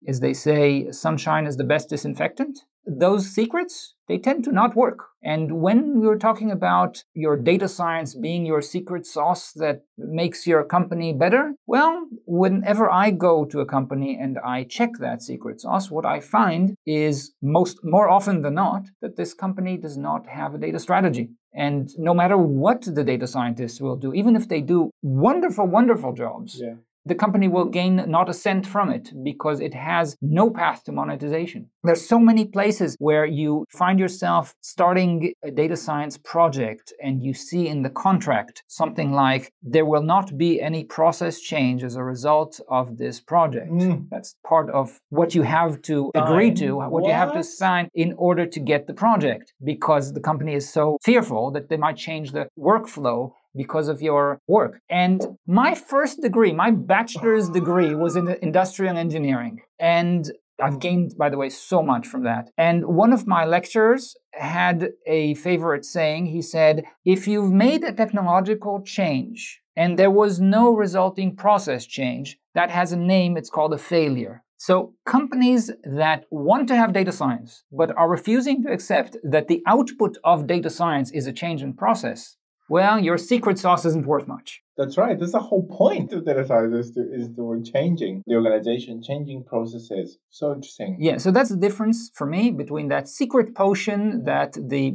as they say, sunshine is the best disinfectant those secrets they tend to not work. And when we're talking about your data science being your secret sauce that makes your company better well whenever i go to a company and i check that secret sauce what i find is most more often than not that this company does not have a data strategy. And no matter what the data scientists will do even if they do wonderful wonderful jobs yeah the company will gain not a cent from it because it has no path to monetization. There's so many places where you find yourself starting a data science project and you see in the contract something like there will not be any process change as a result of this project. Mm. That's part of what you have to agree to, what, what you have to sign in order to get the project because the company is so fearful that they might change the workflow because of your work. And my first degree, my bachelor's degree was in industrial engineering. And I've gained, by the way, so much from that. And one of my lecturers had a favorite saying. He said, If you've made a technological change and there was no resulting process change, that has a name, it's called a failure. So, companies that want to have data science but are refusing to accept that the output of data science is a change in process well, your secret sauce isn't worth much. That's right. That's the whole point of data science is to, is to changing the organization, changing processes. So interesting. Yeah, so that's the difference for me between that secret potion that the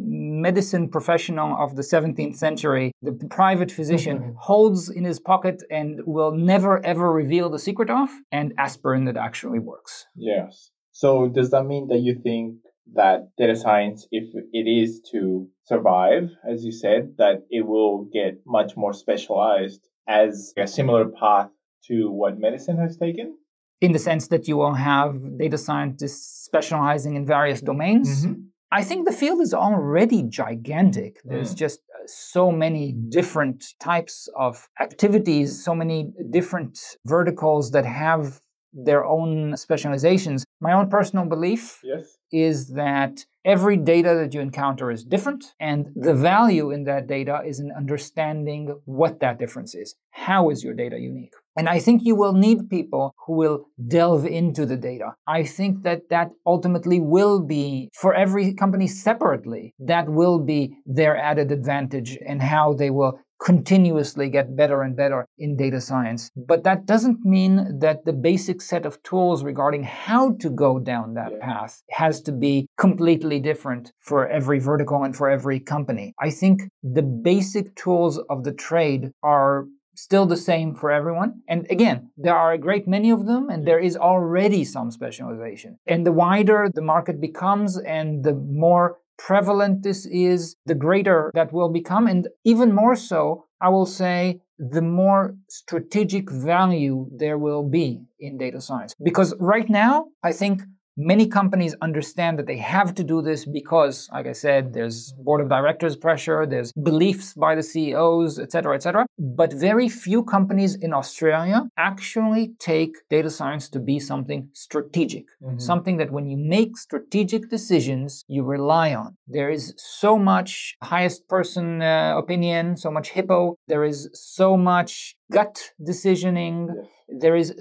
medicine professional of the 17th century, the private physician, mm-hmm. holds in his pocket and will never ever reveal the secret of, and aspirin that actually works. Yes. So does that mean that you think that data science, if it is to survive, as you said, that it will get much more specialized as a similar path to what medicine has taken? In the sense that you will have data scientists specializing in various domains. Mm-hmm. I think the field is already gigantic. There's mm. just uh, so many different types of activities, so many different verticals that have their own specializations. My own personal belief yes. Is that every data that you encounter is different, and the value in that data is in understanding what that difference is. How is your data unique? And I think you will need people who will delve into the data. I think that that ultimately will be, for every company separately, that will be their added advantage and how they will continuously get better and better in data science. But that doesn't mean that the basic set of tools regarding how to go down that yeah. path has to be completely different for every vertical and for every company. I think the basic tools of the trade are still the same for everyone. And again, there are a great many of them, and there is already some specialization. And the wider the market becomes and the more prevalent this is, the greater that will become. And even more so, I will say, the more strategic value there will be in data science. Because right now, I think Many companies understand that they have to do this because, like I said, there's board of directors pressure, there's beliefs by the CEOs, etc., etc. But very few companies in Australia actually take data science to be something strategic, mm-hmm. something that when you make strategic decisions, you rely on. There is so much highest person uh, opinion, so much hippo, there is so much gut decisioning, yes. there is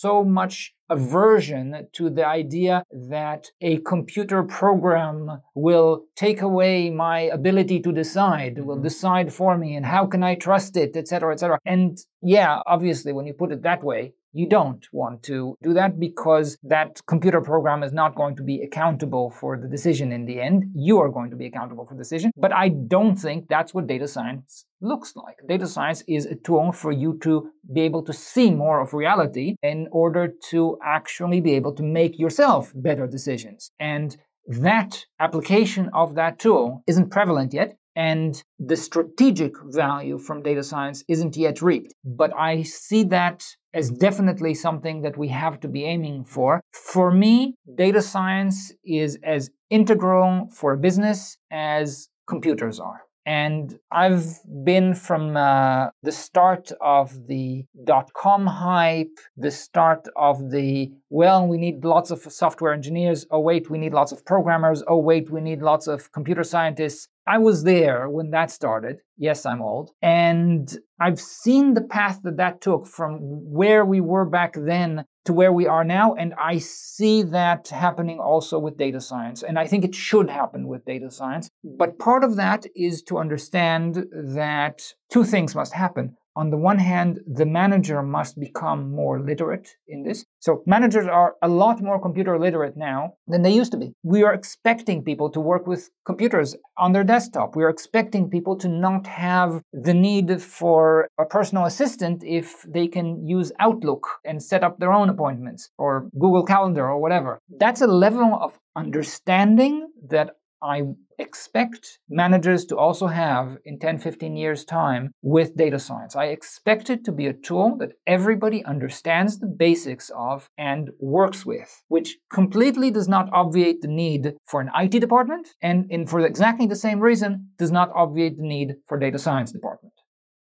so much aversion to the idea that a computer program will take away my ability to decide, will mm-hmm. decide for me, and how can I trust it, etc., etc. And yeah, obviously, when you put it that way, you don't want to do that because that computer program is not going to be accountable for the decision in the end. You are going to be accountable for the decision. But I don't think that's what data science looks like. Data science is a tool for you to be able to see more of reality in order to actually be able to make yourself better decisions. And that application of that tool isn't prevalent yet and the strategic value from data science isn't yet reaped. But I see that as definitely something that we have to be aiming for. For me, data science is as integral for a business as computers are. And I've been from uh, the start of the dot com hype, the start of the, well, we need lots of software engineers. Oh, wait, we need lots of programmers. Oh, wait, we need lots of computer scientists. I was there when that started. Yes, I'm old. And I've seen the path that that took from where we were back then to where we are now. And I see that happening also with data science. And I think it should happen with data science. But part of that is to understand that two things must happen. On the one hand, the manager must become more literate in this. So managers are a lot more computer literate now than they used to be. We are expecting people to work with computers on their desktop. We are expecting people to not have the need for a personal assistant if they can use Outlook and set up their own appointments or Google Calendar or whatever. That's a level of understanding that I expect managers to also have in 10, 15 years' time with data science. I expect it to be a tool that everybody understands the basics of and works with, which completely does not obviate the need for an IT department and, in, for exactly the same reason, does not obviate the need for data science department.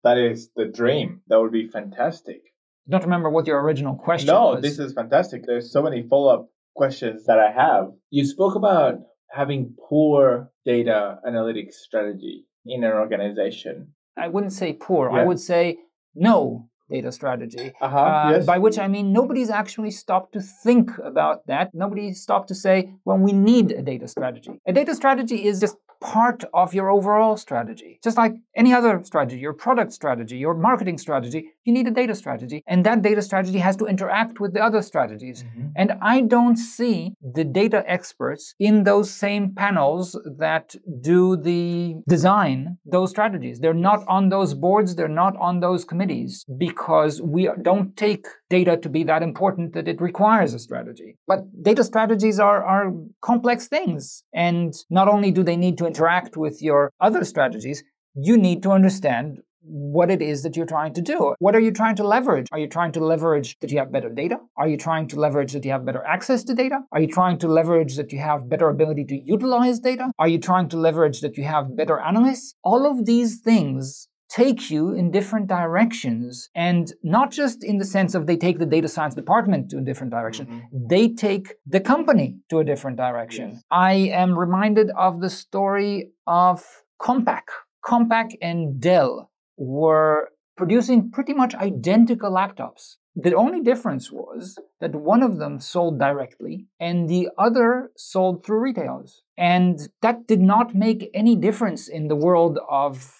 That is the dream. That would be fantastic. I don't remember what your original question no, was. this is fantastic. There's so many follow-up questions that I have. You spoke about having poor data analytics strategy in an organization? I wouldn't say poor. Yeah. I would say no data strategy. Uh-huh, uh, yes. By which I mean nobody's actually stopped to think about that. Nobody stopped to say, well, we need a data strategy. A data strategy is just part of your overall strategy. Just like any other strategy, your product strategy, your marketing strategy, you need a data strategy. And that data strategy has to interact with the other strategies. Mm-hmm. And I don't see the data experts in those same panels that do the design those strategies. They're not on those boards, they're not on those committees because we don't take data to be that important that it requires a strategy. But data strategies are, are complex things. And not only do they need to interact with your other strategies, you need to understand what it is that you're trying to do. What are you trying to leverage? Are you trying to leverage that you have better data? Are you trying to leverage that you have better access to data? Are you trying to leverage that you have better ability to utilize data? Are you trying to leverage that you have better analysts? All of these things take you in different directions and not just in the sense of they take the data science department to a different direction mm-hmm. they take the company to a different direction yes. i am reminded of the story of compaq compaq and dell were producing pretty much identical laptops the only difference was that one of them sold directly and the other sold through retailers. And that did not make any difference in the world of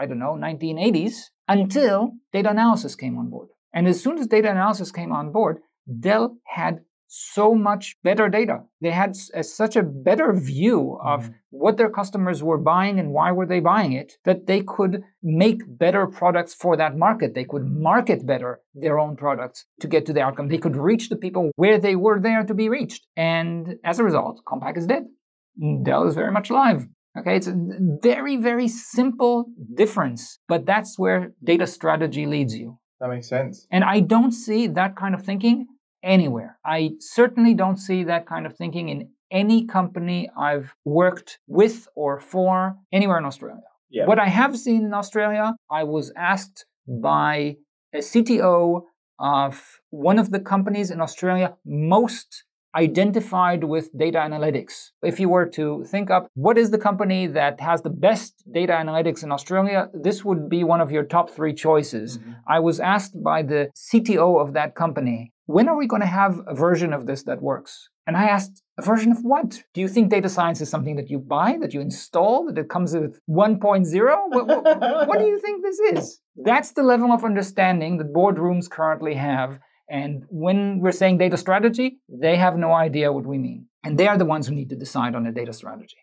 I don't know, 1980s until data analysis came on board. And as soon as data analysis came on board, Dell had so much better data. They had a, such a better view of mm-hmm. what their customers were buying and why were they buying it that they could make better products for that market. They could market better their own products to get to the outcome. They could reach the people where they were there to be reached. And as a result, Compaq is dead. Dell is very much alive. Okay, it's a very, very simple difference, but that's where data strategy leads you. That makes sense. And I don't see that kind of thinking anywhere. I certainly don't see that kind of thinking in any company I've worked with or for anywhere in Australia. Yeah. What I have seen in Australia, I was asked by a CTO of one of the companies in Australia most identified with data analytics. If you were to think up what is the company that has the best data analytics in Australia, this would be one of your top three choices. Mm-hmm. I was asked by the CTO of that company, when are we going to have a version of this that works? And I asked, a version of what? Do you think data science is something that you buy, that you install, that it comes with 1.0? What, what, what do you think this is? That's the level of understanding that boardrooms currently have and when we're saying data strategy, they have no idea what we mean. And they are the ones who need to decide on a data strategy.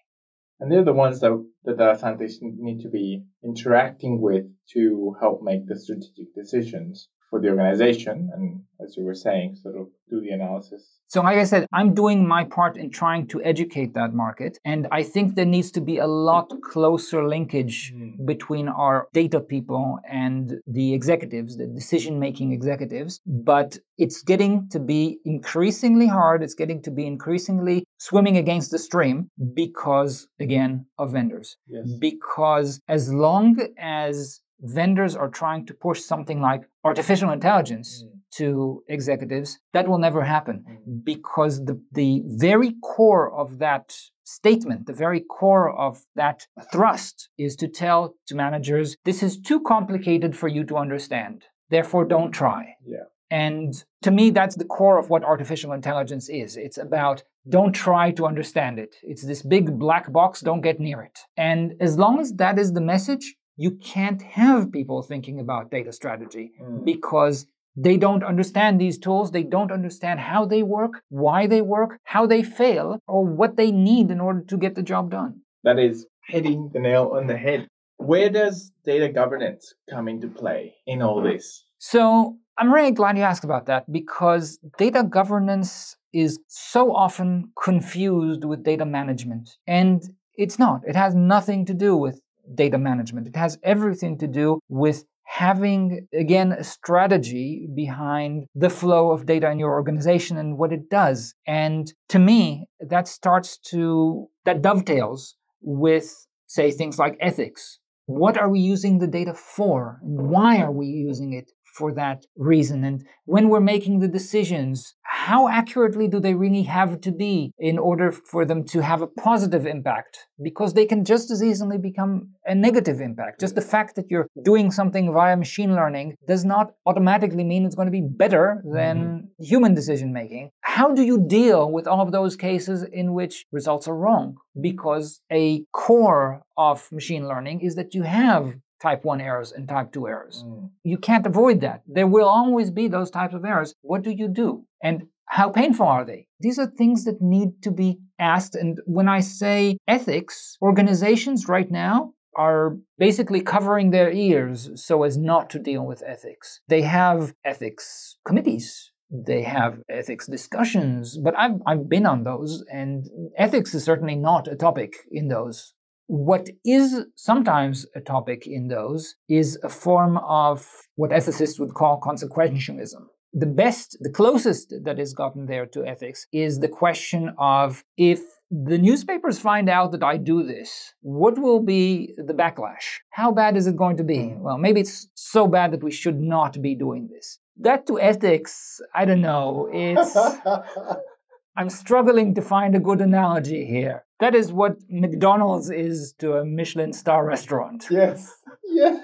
And they're the ones that the data scientists need to be interacting with to help make the strategic decisions for the organization and as you were saying sort of do the analysis so like i said i'm doing my part in trying to educate that market and i think there needs to be a lot closer linkage mm. between our data people and the executives the decision making executives but it's getting to be increasingly hard it's getting to be increasingly swimming against the stream because again of vendors yes. because as long as vendors are trying to push something like artificial intelligence mm. to executives, that will never happen mm. because the, the very core of that statement, the very core of that thrust is to tell to managers, this is too complicated for you to understand. Therefore, don't try. Yeah. And to me, that's the core of what artificial intelligence is. It's about don't try to understand it. It's this big black box, don't get near it. And as long as that is the message, you can't have people thinking about data strategy mm. because they don't understand these tools. They don't understand how they work, why they work, how they fail, or what they need in order to get the job done. That is hitting the nail on the head. Where does data governance come into play in all this? So, I'm really glad you asked about that because data governance is so often confused with data management. And it's not. It has nothing to do with data management. It has everything to do with having, again, a strategy behind the flow of data in your organization and what it does. And to me, that starts to, that dovetails with, say, things like ethics. What are we using the data for? And why are we using it? For that reason. And when we're making the decisions, how accurately do they really have to be in order for them to have a positive impact? Because they can just as easily become a negative impact. Just the fact that you're doing something via machine learning does not automatically mean it's going to be better than mm-hmm. human decision making. How do you deal with all of those cases in which results are wrong? Because a core of machine learning is that you have type 1 errors and type 2 errors. Mm. You can't avoid that. There will always be those types of errors. What do you do? And how painful are they? These are things that need to be asked. And when I say ethics, organizations right now are basically covering their ears so as not to deal with ethics. They have ethics committees. They have ethics discussions, but I've, I've been on those, and ethics is certainly not a topic in those what is sometimes a topic in those is a form of what ethicists would call consequentialism. The best, the closest that is gotten there to ethics is the question of if the newspapers find out that I do this, what will be the backlash? How bad is it going to be? Well, maybe it's so bad that we should not be doing this. That to ethics, I don't know. It's I'm struggling to find a good analogy here. That is what McDonald's is to a Michelin star restaurant. Yes. Yes.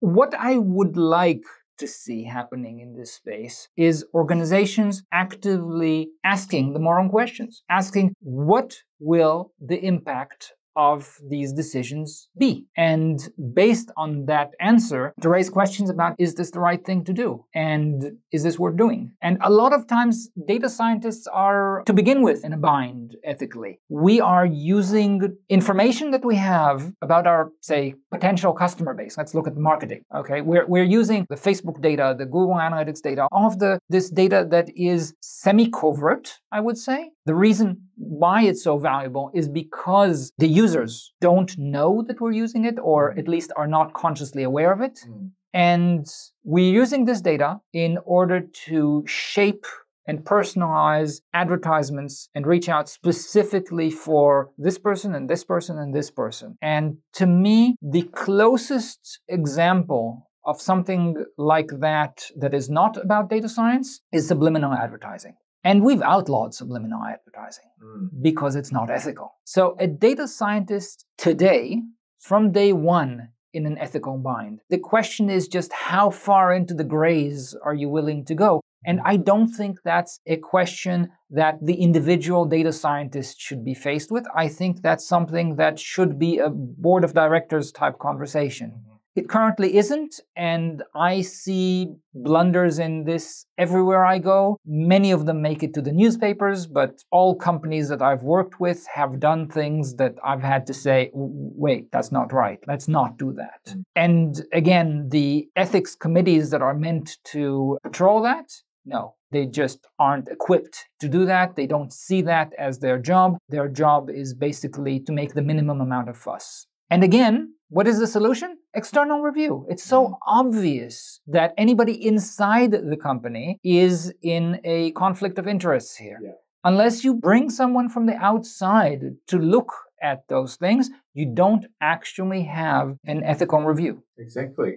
What I would like to see happening in this space is organizations actively asking the moral questions, asking what will the impact of these decisions be? And based on that answer, to raise questions about is this the right thing to do? And is this worth doing? And a lot of times, data scientists are, to begin with, in a bind ethically. We are using information that we have about our, say, potential customer base. Let's look at marketing. Okay. We're, we're using the Facebook data, the Google Analytics data, all of the this data that is semi-covert, I would say. The reason why it's so valuable is because the users don't know that we're using it, or at least are not consciously aware of it. Mm. And we're using this data in order to shape and personalize advertisements and reach out specifically for this person and this person and this person. And to me, the closest example of something like that that is not about data science is subliminal advertising. And we've outlawed subliminal advertising mm. because it's not ethical. So, a data scientist today, from day one in an ethical bind, the question is just how far into the grays are you willing to go? And I don't think that's a question that the individual data scientist should be faced with. I think that's something that should be a board of directors type conversation. It currently isn't, and I see blunders in this everywhere I go. Many of them make it to the newspapers, but all companies that I've worked with have done things that I've had to say, wait, that's not right. Let's not do that. Mm. And again, the ethics committees that are meant to patrol that, no, they just aren't equipped to do that. They don't see that as their job. Their job is basically to make the minimum amount of fuss. And again, what is the solution? External review. It's so mm-hmm. obvious that anybody inside the company is in a conflict of interests here. Yeah. Unless you bring someone from the outside to look at those things, you don't actually have an ethical review. Exactly.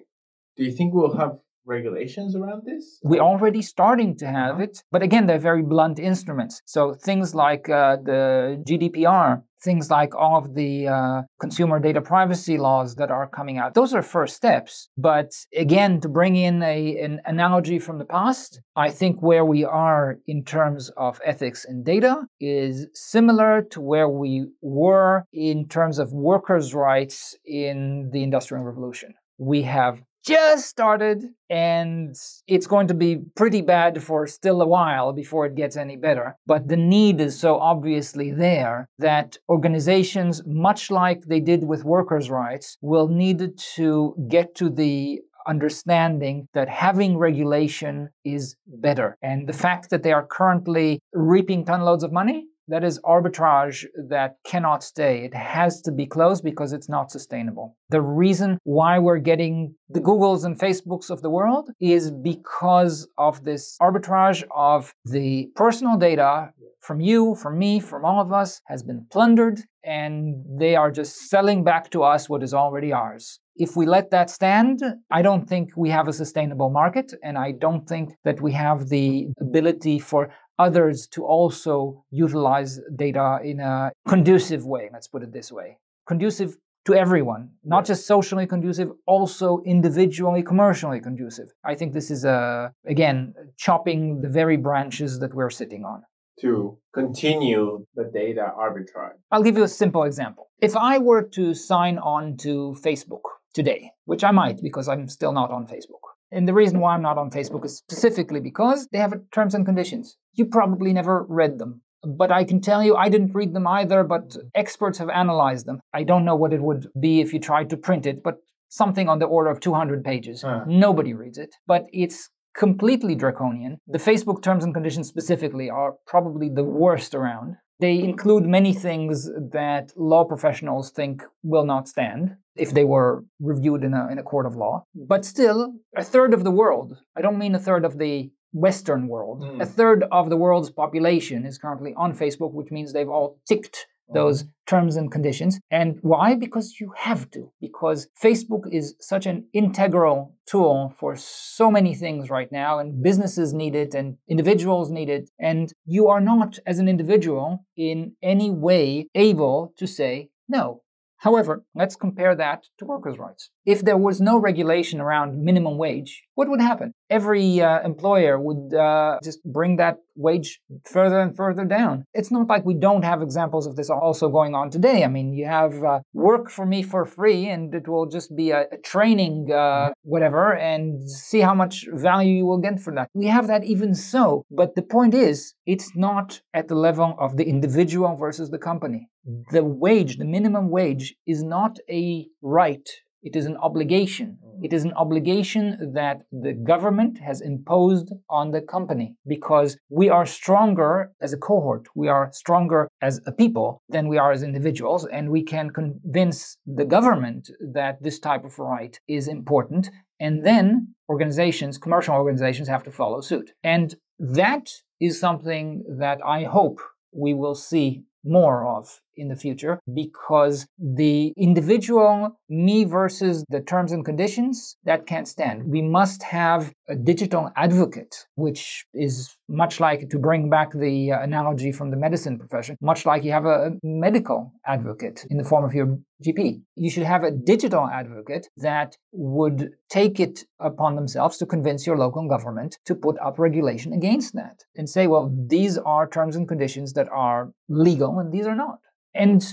Do you think we'll have regulations around this? We're already starting to have uh-huh. it, but again, they're very blunt instruments. So things like uh, the GDPR, things like all of the uh, consumer data privacy laws that are coming out, those are first steps. But again, to bring in a, an analogy from the past, I think where we are in terms of ethics and data is similar to where we were in terms of workers' rights in the Industrial Revolution. We have just started and it's going to be pretty bad for still a while before it gets any better. But the need is so obviously there that organizations, much like they did with workers' rights, will need to get to the understanding that having regulation is better. And the fact that they are currently reaping tonloads of money that is arbitrage that cannot stay. It has to be closed because it's not sustainable. The reason why we're getting the Googles and Facebooks of the world is because of this arbitrage of the personal data from you, from me, from all of us has been plundered and they are just selling back to us what is already ours. If we let that stand, I don't think we have a sustainable market, and I don't think that we have the ability for others to also utilize data in a conducive way. Let's put it this way conducive to everyone, not just socially conducive, also individually, commercially conducive. I think this is, uh, again, chopping the very branches that we're sitting on. To continue the data arbitrage. I'll give you a simple example. If I were to sign on to Facebook today, which I might because I'm still not on Facebook, and the reason why I'm not on Facebook is specifically because they have terms and conditions. You probably never read them. But I can tell you, I didn't read them either, but experts have analyzed them. I don't know what it would be if you tried to print it, but something on the order of 200 pages. Nobody reads it. But it's completely draconian. The Facebook terms and conditions specifically are probably the worst around. They include many things that law professionals think will not stand if they were reviewed in a, in a court of law. But still, a third of the world, I don't mean a third of the Western world, mm. a third of the world's population is currently on Facebook, which means they've all ticked those mm-hmm. terms and conditions. And why? Because you have to. Because Facebook is such an integral tool for so many things right now, and businesses need it, and individuals need it. And you are not, as an individual, in any way able to say, no, However, let's compare that to workers' rights. If there was no regulation around minimum wage, what would happen? Every uh, employer would uh, just bring that wage further and further down. It's not like we don't have examples of this also going on today. I mean, you have uh, work for me for free, and it will just be a, a training, uh, whatever, and see how much value you will get for that. We have that even so. But the point is, it's not at the level of the individual versus the company the wage, the minimum wage, is not a right, it is an obligation. Mm. It is an obligation that the government has imposed on the company because we are stronger as a cohort, we are stronger as a people than we are as individuals, and we can convince the government that this type of right is important. And then organizations, commercial organizations, have to follow suit. And that is something that I hope we will see more of in the future because the individual me versus the terms and conditions that can't stand. We must have a digital advocate, which is much like to bring back the uh, analogy from the medicine profession, much like you have a medical advocate in the form of your GP. You should have a digital advocate that would take it upon themselves to convince your local government to put up regulation against that and say, well, these are terms and conditions that are legal and these are not. And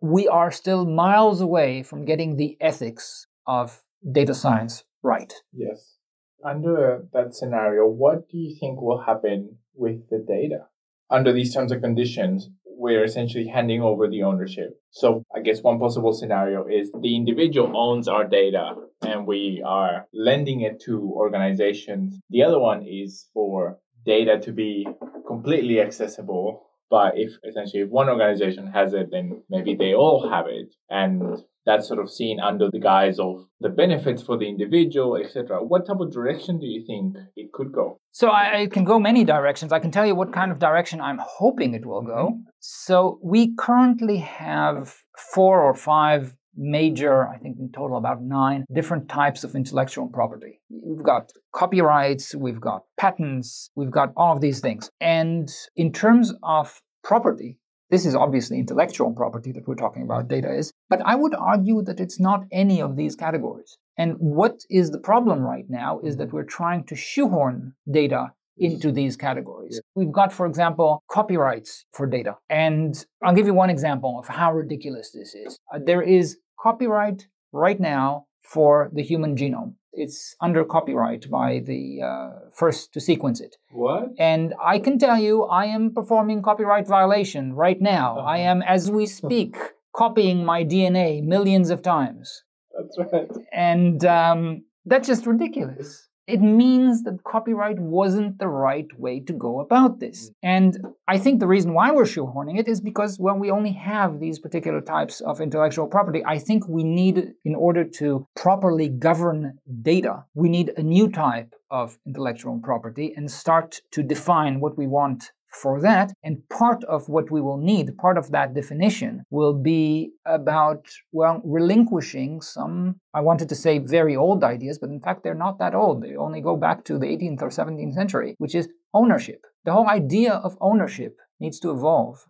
we are still miles away from getting the ethics of data science right. Yes. Under that scenario, what do you think will happen with the data? Under these terms and conditions, we're essentially handing over the ownership. So I guess one possible scenario is the individual owns our data and we are lending it to organizations. The other one is for data to be completely accessible but if essentially if one organization has it, then maybe they all have it. And that's sort of seen under the guise of the benefits for the individual, etc. What type of direction do you think it could go? So I, I, can go many directions. I can tell you what kind of direction I'm hoping it will go. Mm-hmm. So we currently have four or five major, I think in total about nine different types of intellectual property. we've got copyrights, we've got patents, we've got all of these things. And in terms of property, this is obviously intellectual property that we're talking about, data is. But I would argue that it's not any of these categories. And what is the problem right now is that we're trying to shoehorn data into these categories. We've got, for example, copyrights for data. And I'll give you one example of how ridiculous this is. Uh, there is copyright right now for the human genome. It's under copyright by the uh, first to sequence it. What? And I can tell you, I am performing copyright violation right now. Uh-huh. I am, as we speak, copying my DNA millions of times. That's right. And um, that's just ridiculous it means that copyright wasn't the right way to go about this. Mm. And I think the reason why we're shoehorning it is because, well, we only have these particular types of intellectual property. I think we need, in order to properly govern data, we need a new type of intellectual property and start to define what we want for that. And part of what we will need, part of that definition, will be about, well, relinquishing some, I wanted to say very old ideas, but in fact, they're not that old. They only go back to the 18th or 17th century, which is ownership. The whole idea of ownership needs to evolve.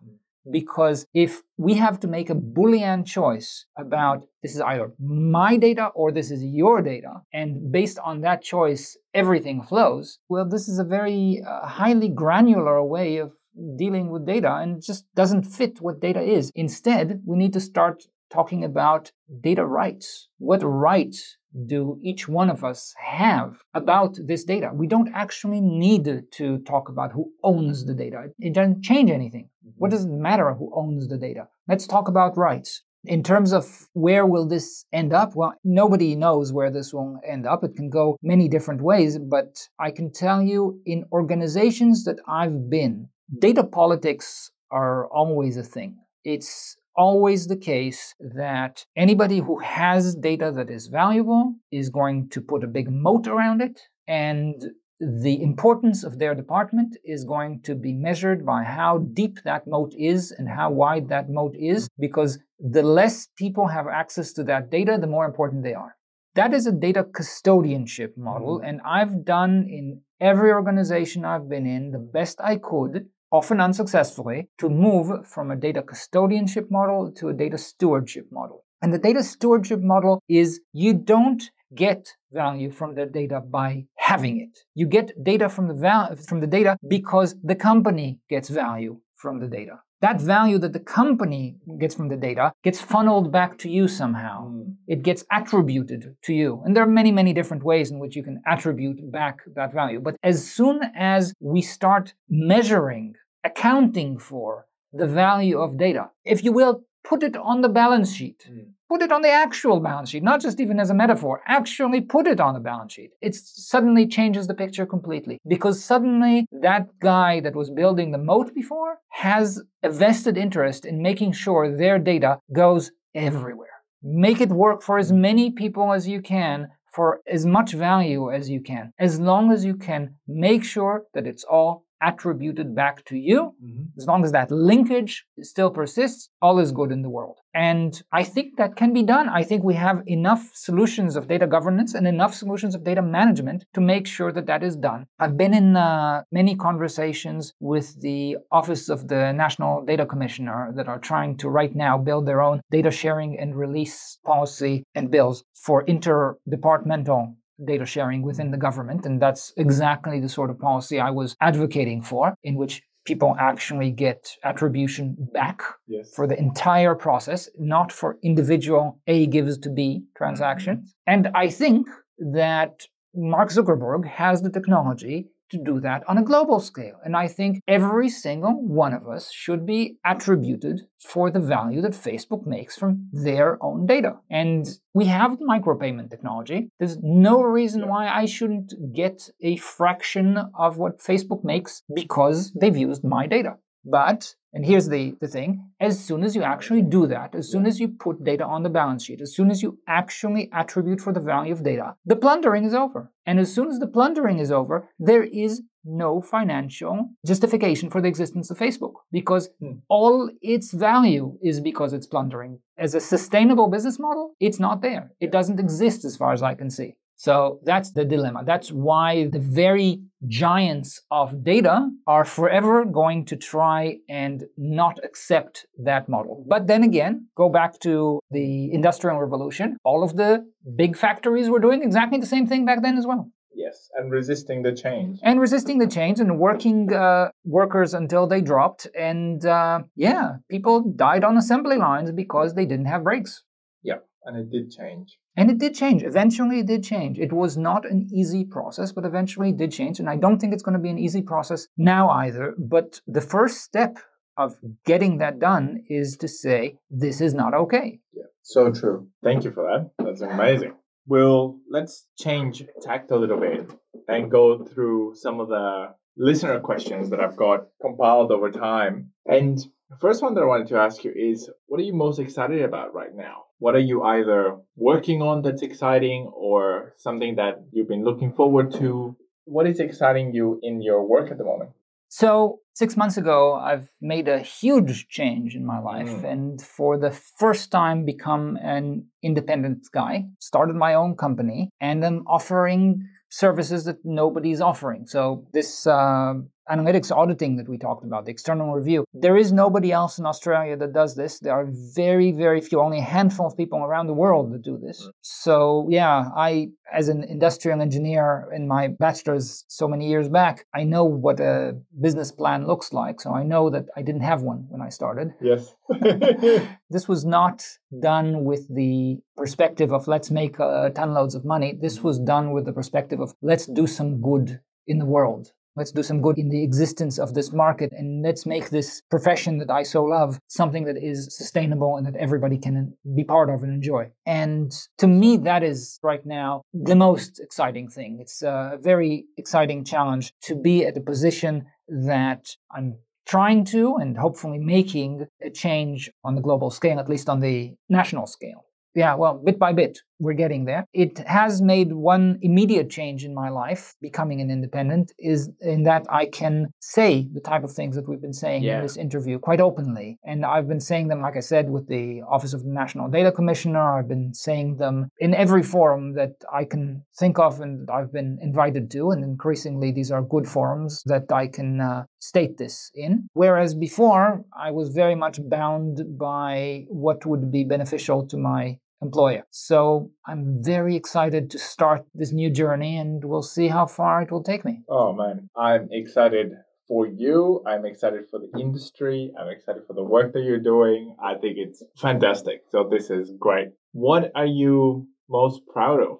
Because if we have to make a Boolean choice about this is either my data or this is your data, and based on that choice, everything flows, well, this is a very uh, highly granular way of dealing with data and just doesn't fit what data is. Instead, we need to start talking about data rights. What rights do each one of us have about this data? We don't actually need to talk about who owns the data. It doesn't change anything. What mm-hmm. does it matter who owns the data? Let's talk about rights. In terms of where will this end up? Well, nobody knows where this will end up. It can go many different ways, but I can tell you in organizations that I've been, data politics are always a thing. It's always the case that anybody who has data that is valuable is going to put a big moat around it and the importance of their department is going to be measured by how deep that moat is and how wide that moat is, because the less people have access to that data, the more important they are. That is a data custodianship model, mm-hmm. and I've done in every organization I've been in the best I could, often unsuccessfully, to move from a data custodianship model to a data stewardship model. And the data stewardship model is you don't get value from the data by having it. You get data from the val- from the data because the company gets value from the data. That value that the company gets from the data gets funneled back to you somehow. Mm. It gets attributed to you. And there are many, many different ways in which you can attribute back that value. But as soon as we start measuring, accounting for the value of data, if you will, put it on the balance sheet. Mm. Put it on the actual balance sheet, not just even as a metaphor. Actually put it on the balance sheet. It suddenly changes the picture completely because suddenly that guy that was building the moat before has a vested interest in making sure their data goes everywhere. Make it work for as many people as you can for as much value as you can, as long as you can make sure that it's all attributed back to you. Mm-hmm. As long as that linkage still persists, all is good in the world. And I think that can be done. I think we have enough solutions of data governance and enough solutions of data management to make sure that that is done. I've been in uh, many conversations with the Office of the National Data Commissioner that are trying to right now build their own data sharing and release policy and bills for interdepartmental data sharing within the government. And that's exactly the sort of policy I was advocating for, in which people actually get attribution back yes. for the entire process, not for individual A gives to B transactions. Mm-hmm. And I think that Mark Zuckerberg has the technology to do that on a global scale. And I think every single one of us should be attributed for the value that Facebook makes from their own data. And we have the micropayment technology. There's no reason why I shouldn't get a fraction of what Facebook makes because they've used my data. But, and here's the, the thing, as soon as you actually do that, as soon as you put data on the balance sheet, as soon as you actually attribute for the value of data, the plundering is over. And as soon as the plundering is over, there is no financial justification for the existence of Facebook because hmm. all its value is because it's plundering. As a sustainable business model, it's not there. It doesn't exist as far as I can see. So that's the dilemma. That's why the very giants of data are forever going to try and not accept that model. But then again, go back to the Industrial Revolution. All of the big factories were doing exactly the same thing back then as well. Yes, and resisting the change. And resisting the change and working uh, workers until they dropped. And uh, yeah, people died on assembly lines because they didn't have breaks. Yeah, and it did change. And it did change. Eventually, it did change. It was not an easy process, but eventually it did change. And I don't think it's going to be an easy process now either. But the first step of getting that done is to say, this is not okay. Yeah, so true. Thank you for that. That's amazing. Well, let's change tact a little bit and go through some of the listener questions that I've got compiled over time. And the first one that I wanted to ask you is what are you most excited about right now? What are you either working on that's exciting or something that you've been looking forward to? What is exciting you in your work at the moment? So, six months ago, I've made a huge change in my life mm. and for the first time become an independent guy, started my own company, and I'm offering services that nobody's offering. So, this uh, analytics auditing that we talked about, the external review. There is nobody else in Australia that does this. There are very, very few, only a handful of people around the world that do this. Mm. So, yeah, I, as an industrial engineer in my bachelor's so many years back, I know what a business plan looks like. So I know that I didn't have one when I started. Yes. this was not done with the perspective of let's make uh, ton loads of money. This was done with the perspective of let's do some good in the world. Let's do some good in the existence of this market and let's make this profession that I so love something that is sustainable and that everybody can be part of and enjoy. And to me, that is right now the most exciting thing. It's a very exciting challenge to be at a position that I'm trying to and hopefully making a change on the global scale, at least on the national scale. Yeah, well, bit by bit, we're getting there. It has made one immediate change in my life, becoming an independent, is in that I can say the type of things that we've been saying yeah. in this interview quite openly. And I've been saying them, like I said, with the Office of the National Data Commissioner. I've been saying them in every forum that I can think of and I've been invited to. And increasingly, these are good forums that I can uh, state this in. Whereas before, I was very much bound by what would be beneficial to my employer. So I'm very excited to start this new journey and we'll see how far it will take me. Oh man, I'm excited for you. I'm excited for the industry. I'm excited for the work that you're doing. I think it's fantastic. So this is great. What are you most proud of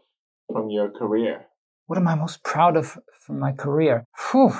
from your career? What am I most proud of from my career? Whew.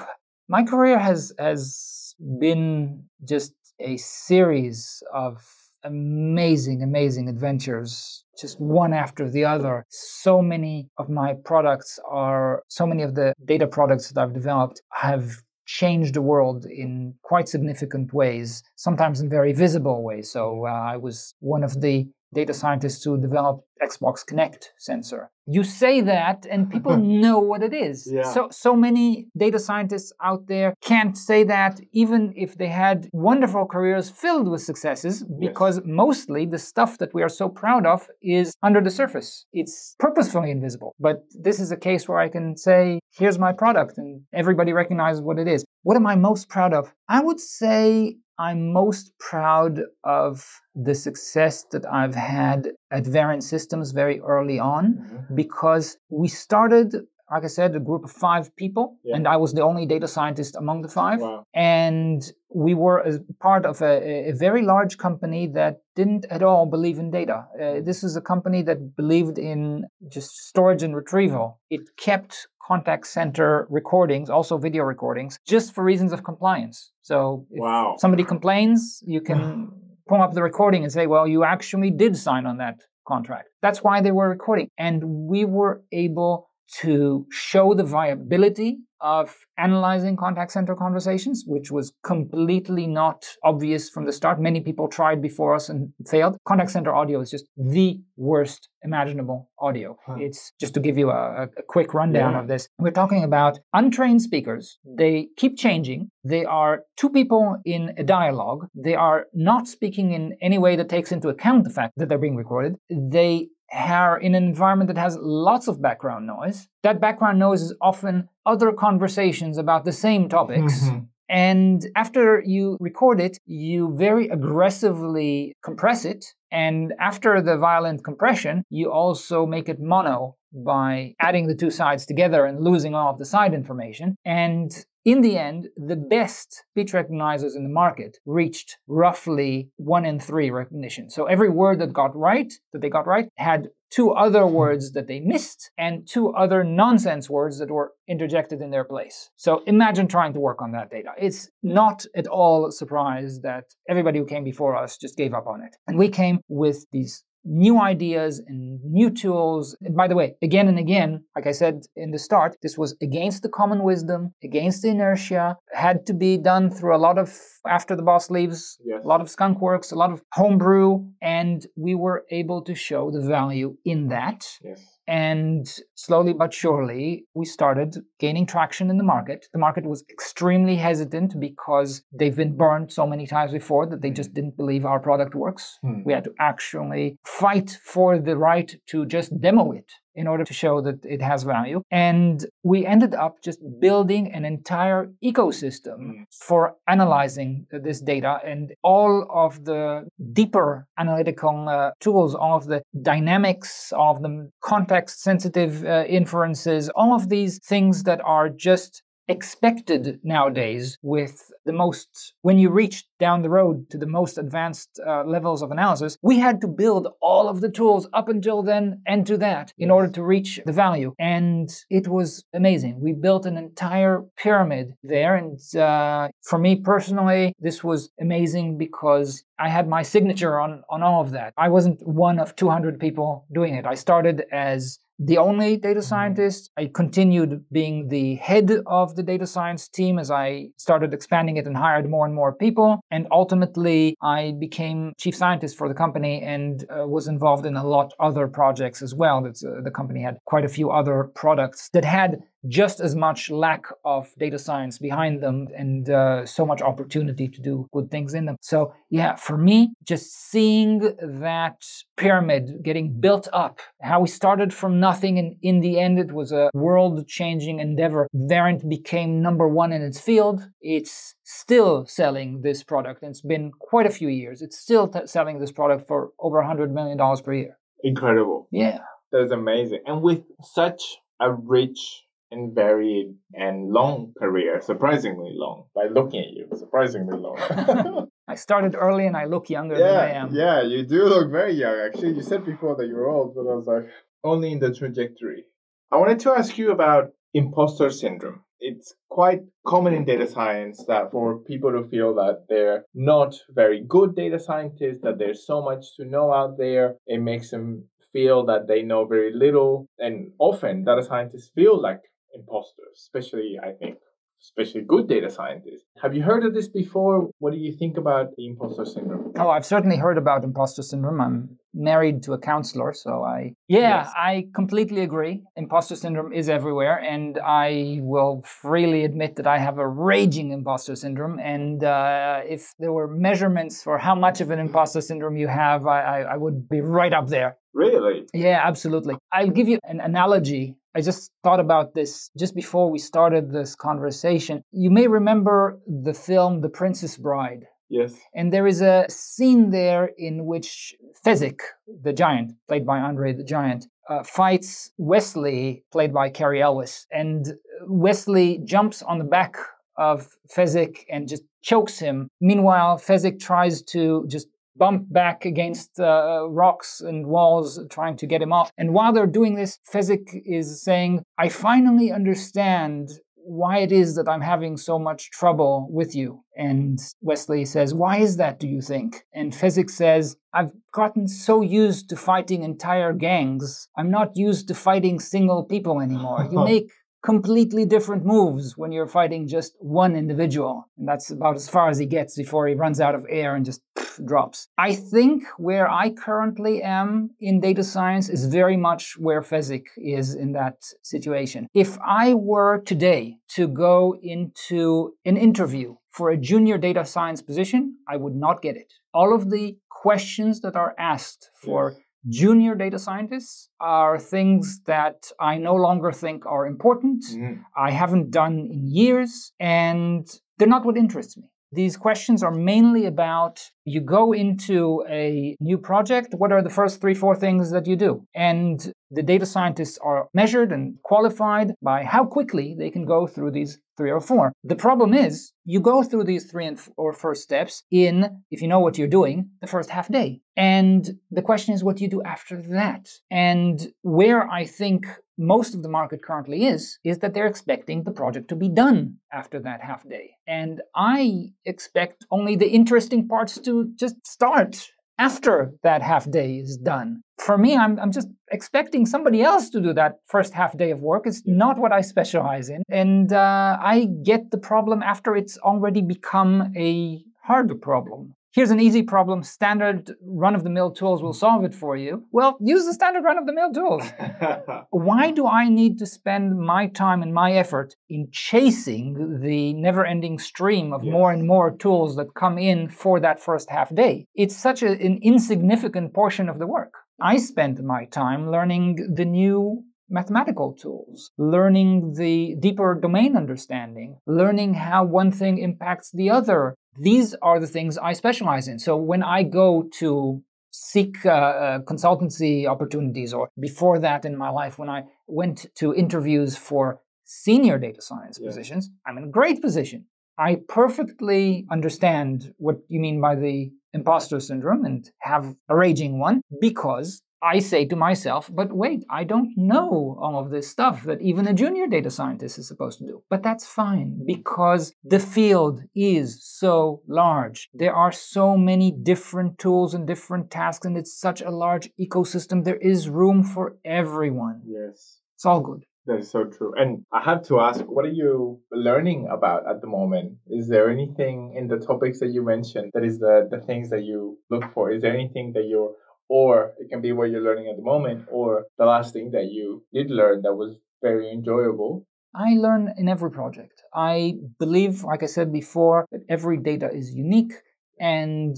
My career has has been just a series of amazing, amazing adventures, just one after the other. So many of my products are, so many of the data products that I've developed have changed the world in quite significant ways, sometimes in very visible ways. So uh, I was one of the data scientists who developed Xbox Kinect sensor. You say that and people know what it is. Yeah. So so many data scientists out there can't say that even if they had wonderful careers filled with successes because yes. mostly the stuff that we are so proud of is under the surface. It's purposefully invisible. But this is a case where I can say here's my product and everybody recognizes what it is. What am I most proud of? I would say I'm most proud of the success that I've had at Verint Systems very early on mm-hmm. because we started like I said, a group of five people, yeah. and I was the only data scientist among the five. Wow. And we were a part of a, a, very large company that didn't at all believe in data. Uh, this is a company that believed in just storage and retrieval. It kept contact center recordings, also video recordings, just for reasons of compliance. So if wow. somebody complains, you can pull up the recording and say, well, you actually did sign on that contract. That's why they were recording. And we were able to show the viability of analyzing contact center conversations, which was completely not obvious from the start. Many people tried before us and failed. Contact center audio is just the worst imaginable audio. Huh. It's just to give you a, a quick rundown yeah. of this. We're talking about untrained speakers. They keep changing. They are two people in a dialogue. They are not speaking in any way that takes into account the fact that they're being recorded. They are in an environment that has lots of background noise. That background noise is often other conversations about the same topics. Mm-hmm. And after you record it, you very aggressively compress it. And after the violent compression, you also make it mono by adding the two sides together and losing all of the side information. And in the end, the best speech recognizers in the market reached roughly one in three recognition. So every word that got right, that they got right, had two other words that they missed and two other nonsense words that were interjected in their place. So imagine trying to work on that data. It's not at all a surprise that everybody who came before us just gave up on it. And we came with these new ideas and new tools. And by the way, again and again, like I said in the start, this was against the common wisdom, against the inertia, had to be done through a lot of after the boss leaves, yes. a lot of skunk works, a lot of homebrew, and we were able to show the value in that. Yes. And slowly but surely, we started gaining traction in the market. The market was extremely hesitant because they've been burned so many times before that they just hmm. didn't believe our product works. Hmm. We had to actually fight for the right to just demo it in order to show that it has value. And we ended up just building an entire ecosystem mm. for analyzing this data and all of the deeper analytical uh, tools, all of the dynamics, all of the context sensitive uh, inferences, all of these things that are just expected nowadays with the most when you reach down the road to the most advanced uh, levels of analysis we had to build all of the tools up until then and to that in order to reach the value. And it was amazing. We built an entire pyramid there and uh, for me personally this was amazing because i had my signature on on all of that. I wasn't one of 200 people doing it. I started as the only data mm-hmm. scientist. I continued being the head of the data science team as I started expanding it and hired more and more people. And ultimately, I became chief scientist for the company and uh, was involved in a lot other projects as well. That's, uh, the company had quite a few other products that had just as much lack of data science behind them and uh, so much opportunity to do good things in them. So, yeah, for me, just seeing that pyramid getting built up, how we started from nothing and in the end it was a world changing endeavor. Verint became number one in its field. It's still selling this product. And it's been quite a few years. It's still t- selling this product for over $100 million per year. Incredible. Yeah. That's amazing. And with such a rich and varied and long career, surprisingly long, by looking at you, surprisingly long. I started early and I look younger yeah, than I am. Yeah, you do look very young. Actually, you said before that you were old, but I was like, only in the trajectory. I wanted to ask you about imposter syndrome. It's quite common in data science that for people to feel that they're not very good data scientists, that there's so much to know out there, it makes them feel that they know very little. And often data scientists feel like imposters, especially, I think, especially good data scientists. Have you heard of this before? What do you think about the imposter syndrome? Oh, I've certainly heard about imposter syndrome. I'm married to a counselor, so I yeah, yes. I completely agree. Imposter syndrome is everywhere, and I will freely admit that I have a raging imposter syndrome. And uh, if there were measurements for how much of an imposter syndrome you have, I, I, I would be right up there. Really? Yeah, absolutely. I'll give you an analogy I just thought about this just before we started this conversation. You may remember the film The Princess Bride. Yes. And there is a scene there in which Fezzik, the giant, played by Andre the Giant, uh, fights Westley, played by Cary Elwes. And Westley jumps on the back of Fezzik and just chokes him. Meanwhile, Fezzik tries to just bump back against uh, rocks and walls trying to get him off. And while they're doing this, Fezzik is saying, I finally understand why it is that I'm having so much trouble with you. And Westley says, Why is that, do you think? And Fezzik says, I've gotten so used to fighting entire gangs, I'm not used to fighting single people anymore. You make completely different moves when you're fighting just one individual. And that's about as far as he gets before he runs out of air and just pff, drops. I think where I currently am in data science is very much where Fezzik is in that situation. If I were today to go into an interview for a junior data science position, I would not get it. All of the questions that are asked for Junior data scientists are things that I no longer think are important. Mm. I haven't done in years, and they're not what interests me. These questions are mainly about you go into a new project, what are the first three, four things that you do? And the data scientists are measured and qualified by how quickly they can go through these three or four. The problem is you go through these three and or first steps in, if you know what you're doing, the first half day. And the question is what you do after that. And where I think most of the market currently is, is that they're expecting the project to be done after that half day. And I expect only the interesting parts to just start after that half day is done. For me, I'm, I'm just expecting somebody else to do that first half day of work. It's not what I specialize in. And uh, I get the problem after it's already become a harder problem here's an easy problem, standard run of the mill tools will hmm. solve it for you. Well, use the standard run of the mill tools. Why do I need to spend my time and my effort in chasing the never ending stream of yes. more and more tools that come in for that first half day? It's such a, an insignificant portion of the work. I spent my time learning the new mathematical tools, learning the deeper domain understanding, learning how one thing impacts the other. These are the things I specialize in. So when I go to seek uh, uh, consultancy opportunities, or before that in my life, when I went to interviews for senior data science yeah. positions, I'm in a great position. I perfectly understand what you mean by the imposter syndrome and have a raging one because I say to myself, but wait, I don't know all of this stuff that even a junior data scientist is supposed to do. But that's fine because the field is so large. There are so many different tools and different tasks, and it's such a large ecosystem. There is room for everyone. Yes. It's all good. That is so true. And I have to ask, what are you learning about at the moment? Is there anything in the topics that you mentioned that is the, the things that you look for? Is there anything that you're or it can be what you're learning at the moment, or the last thing that you did learn that was very enjoyable. I learn in every project. I believe, like I said before, that every data is unique. And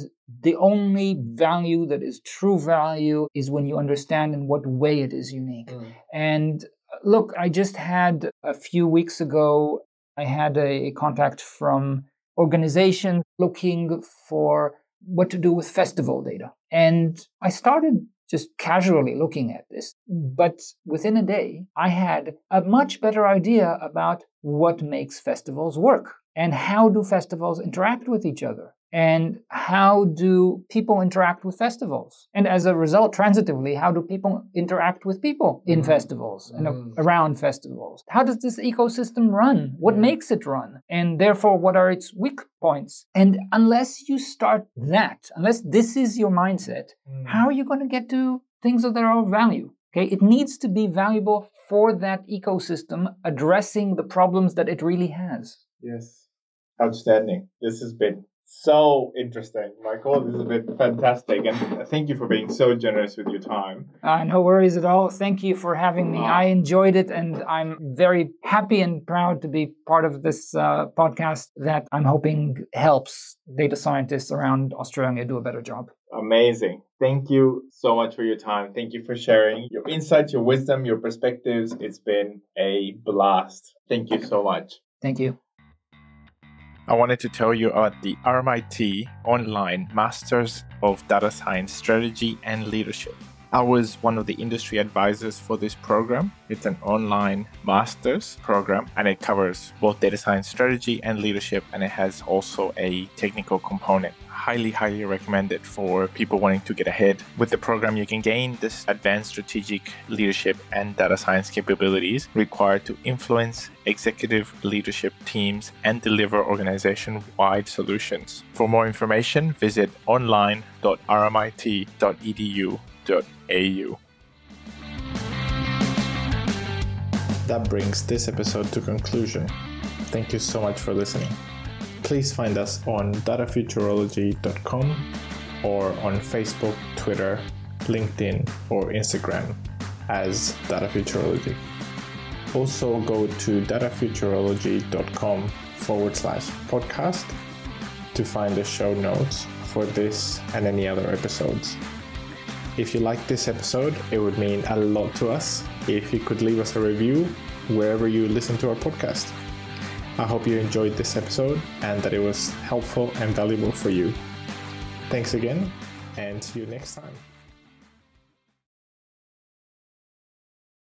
the only value that is true value is when you understand in what way it is unique. Mm. And uh, look, I just had a few weeks ago, I had a contact from organization looking for what to do with festival data. And I started just casually looking at this. But within a day, I had a much better idea about what makes festivals work and how do festivals interact with each other and how do people interact with festivals? And as a result transitively how do people interact with people in mm. festivals and mm. around festivals? How does this ecosystem run? What mm. makes it run? And therefore what are its weak points? And unless you start that unless this is your mindset mm. how are you going to get to things of their own value? Okay it needs to be valuable for that ecosystem addressing the problems that it really has. Yes. Outstanding. This has been so interesting, Michael. This has been fantastic, and thank you for being so generous with your time. Uh, no worries at all. Thank you for having me. I enjoyed it, and I'm very happy and proud to be part of this uh, podcast that I'm hoping helps data scientists around Australia do a better job. Amazing. Thank you so much for your time. Thank you for sharing your insights, your wisdom, your perspectives. It's been a blast. Thank you so much. Thank you. I wanted to tell you about the RMIT online Masters of Data Science Strategy and Leadership. I was one of the industry advisors for this program. It's an online master's program and it covers both data science strategy and leadership, and it has also a technical component highly, highly recommended for people wanting to get ahead. With the program, you can gain this advanced strategic leadership and data science capabilities required to influence executive leadership teams and deliver organization wide solutions. For more information, visit That brings this episode to conclusion. Thank you so much for listening please find us on datafuturology.com or on Facebook, Twitter, LinkedIn, or Instagram as Data Futurology. Also, go to datafuturology.com forward slash podcast to find the show notes for this and any other episodes. If you liked this episode, it would mean a lot to us if you could leave us a review wherever you listen to our podcast. I hope you enjoyed this episode and that it was helpful and valuable for you. Thanks again, and see you next time.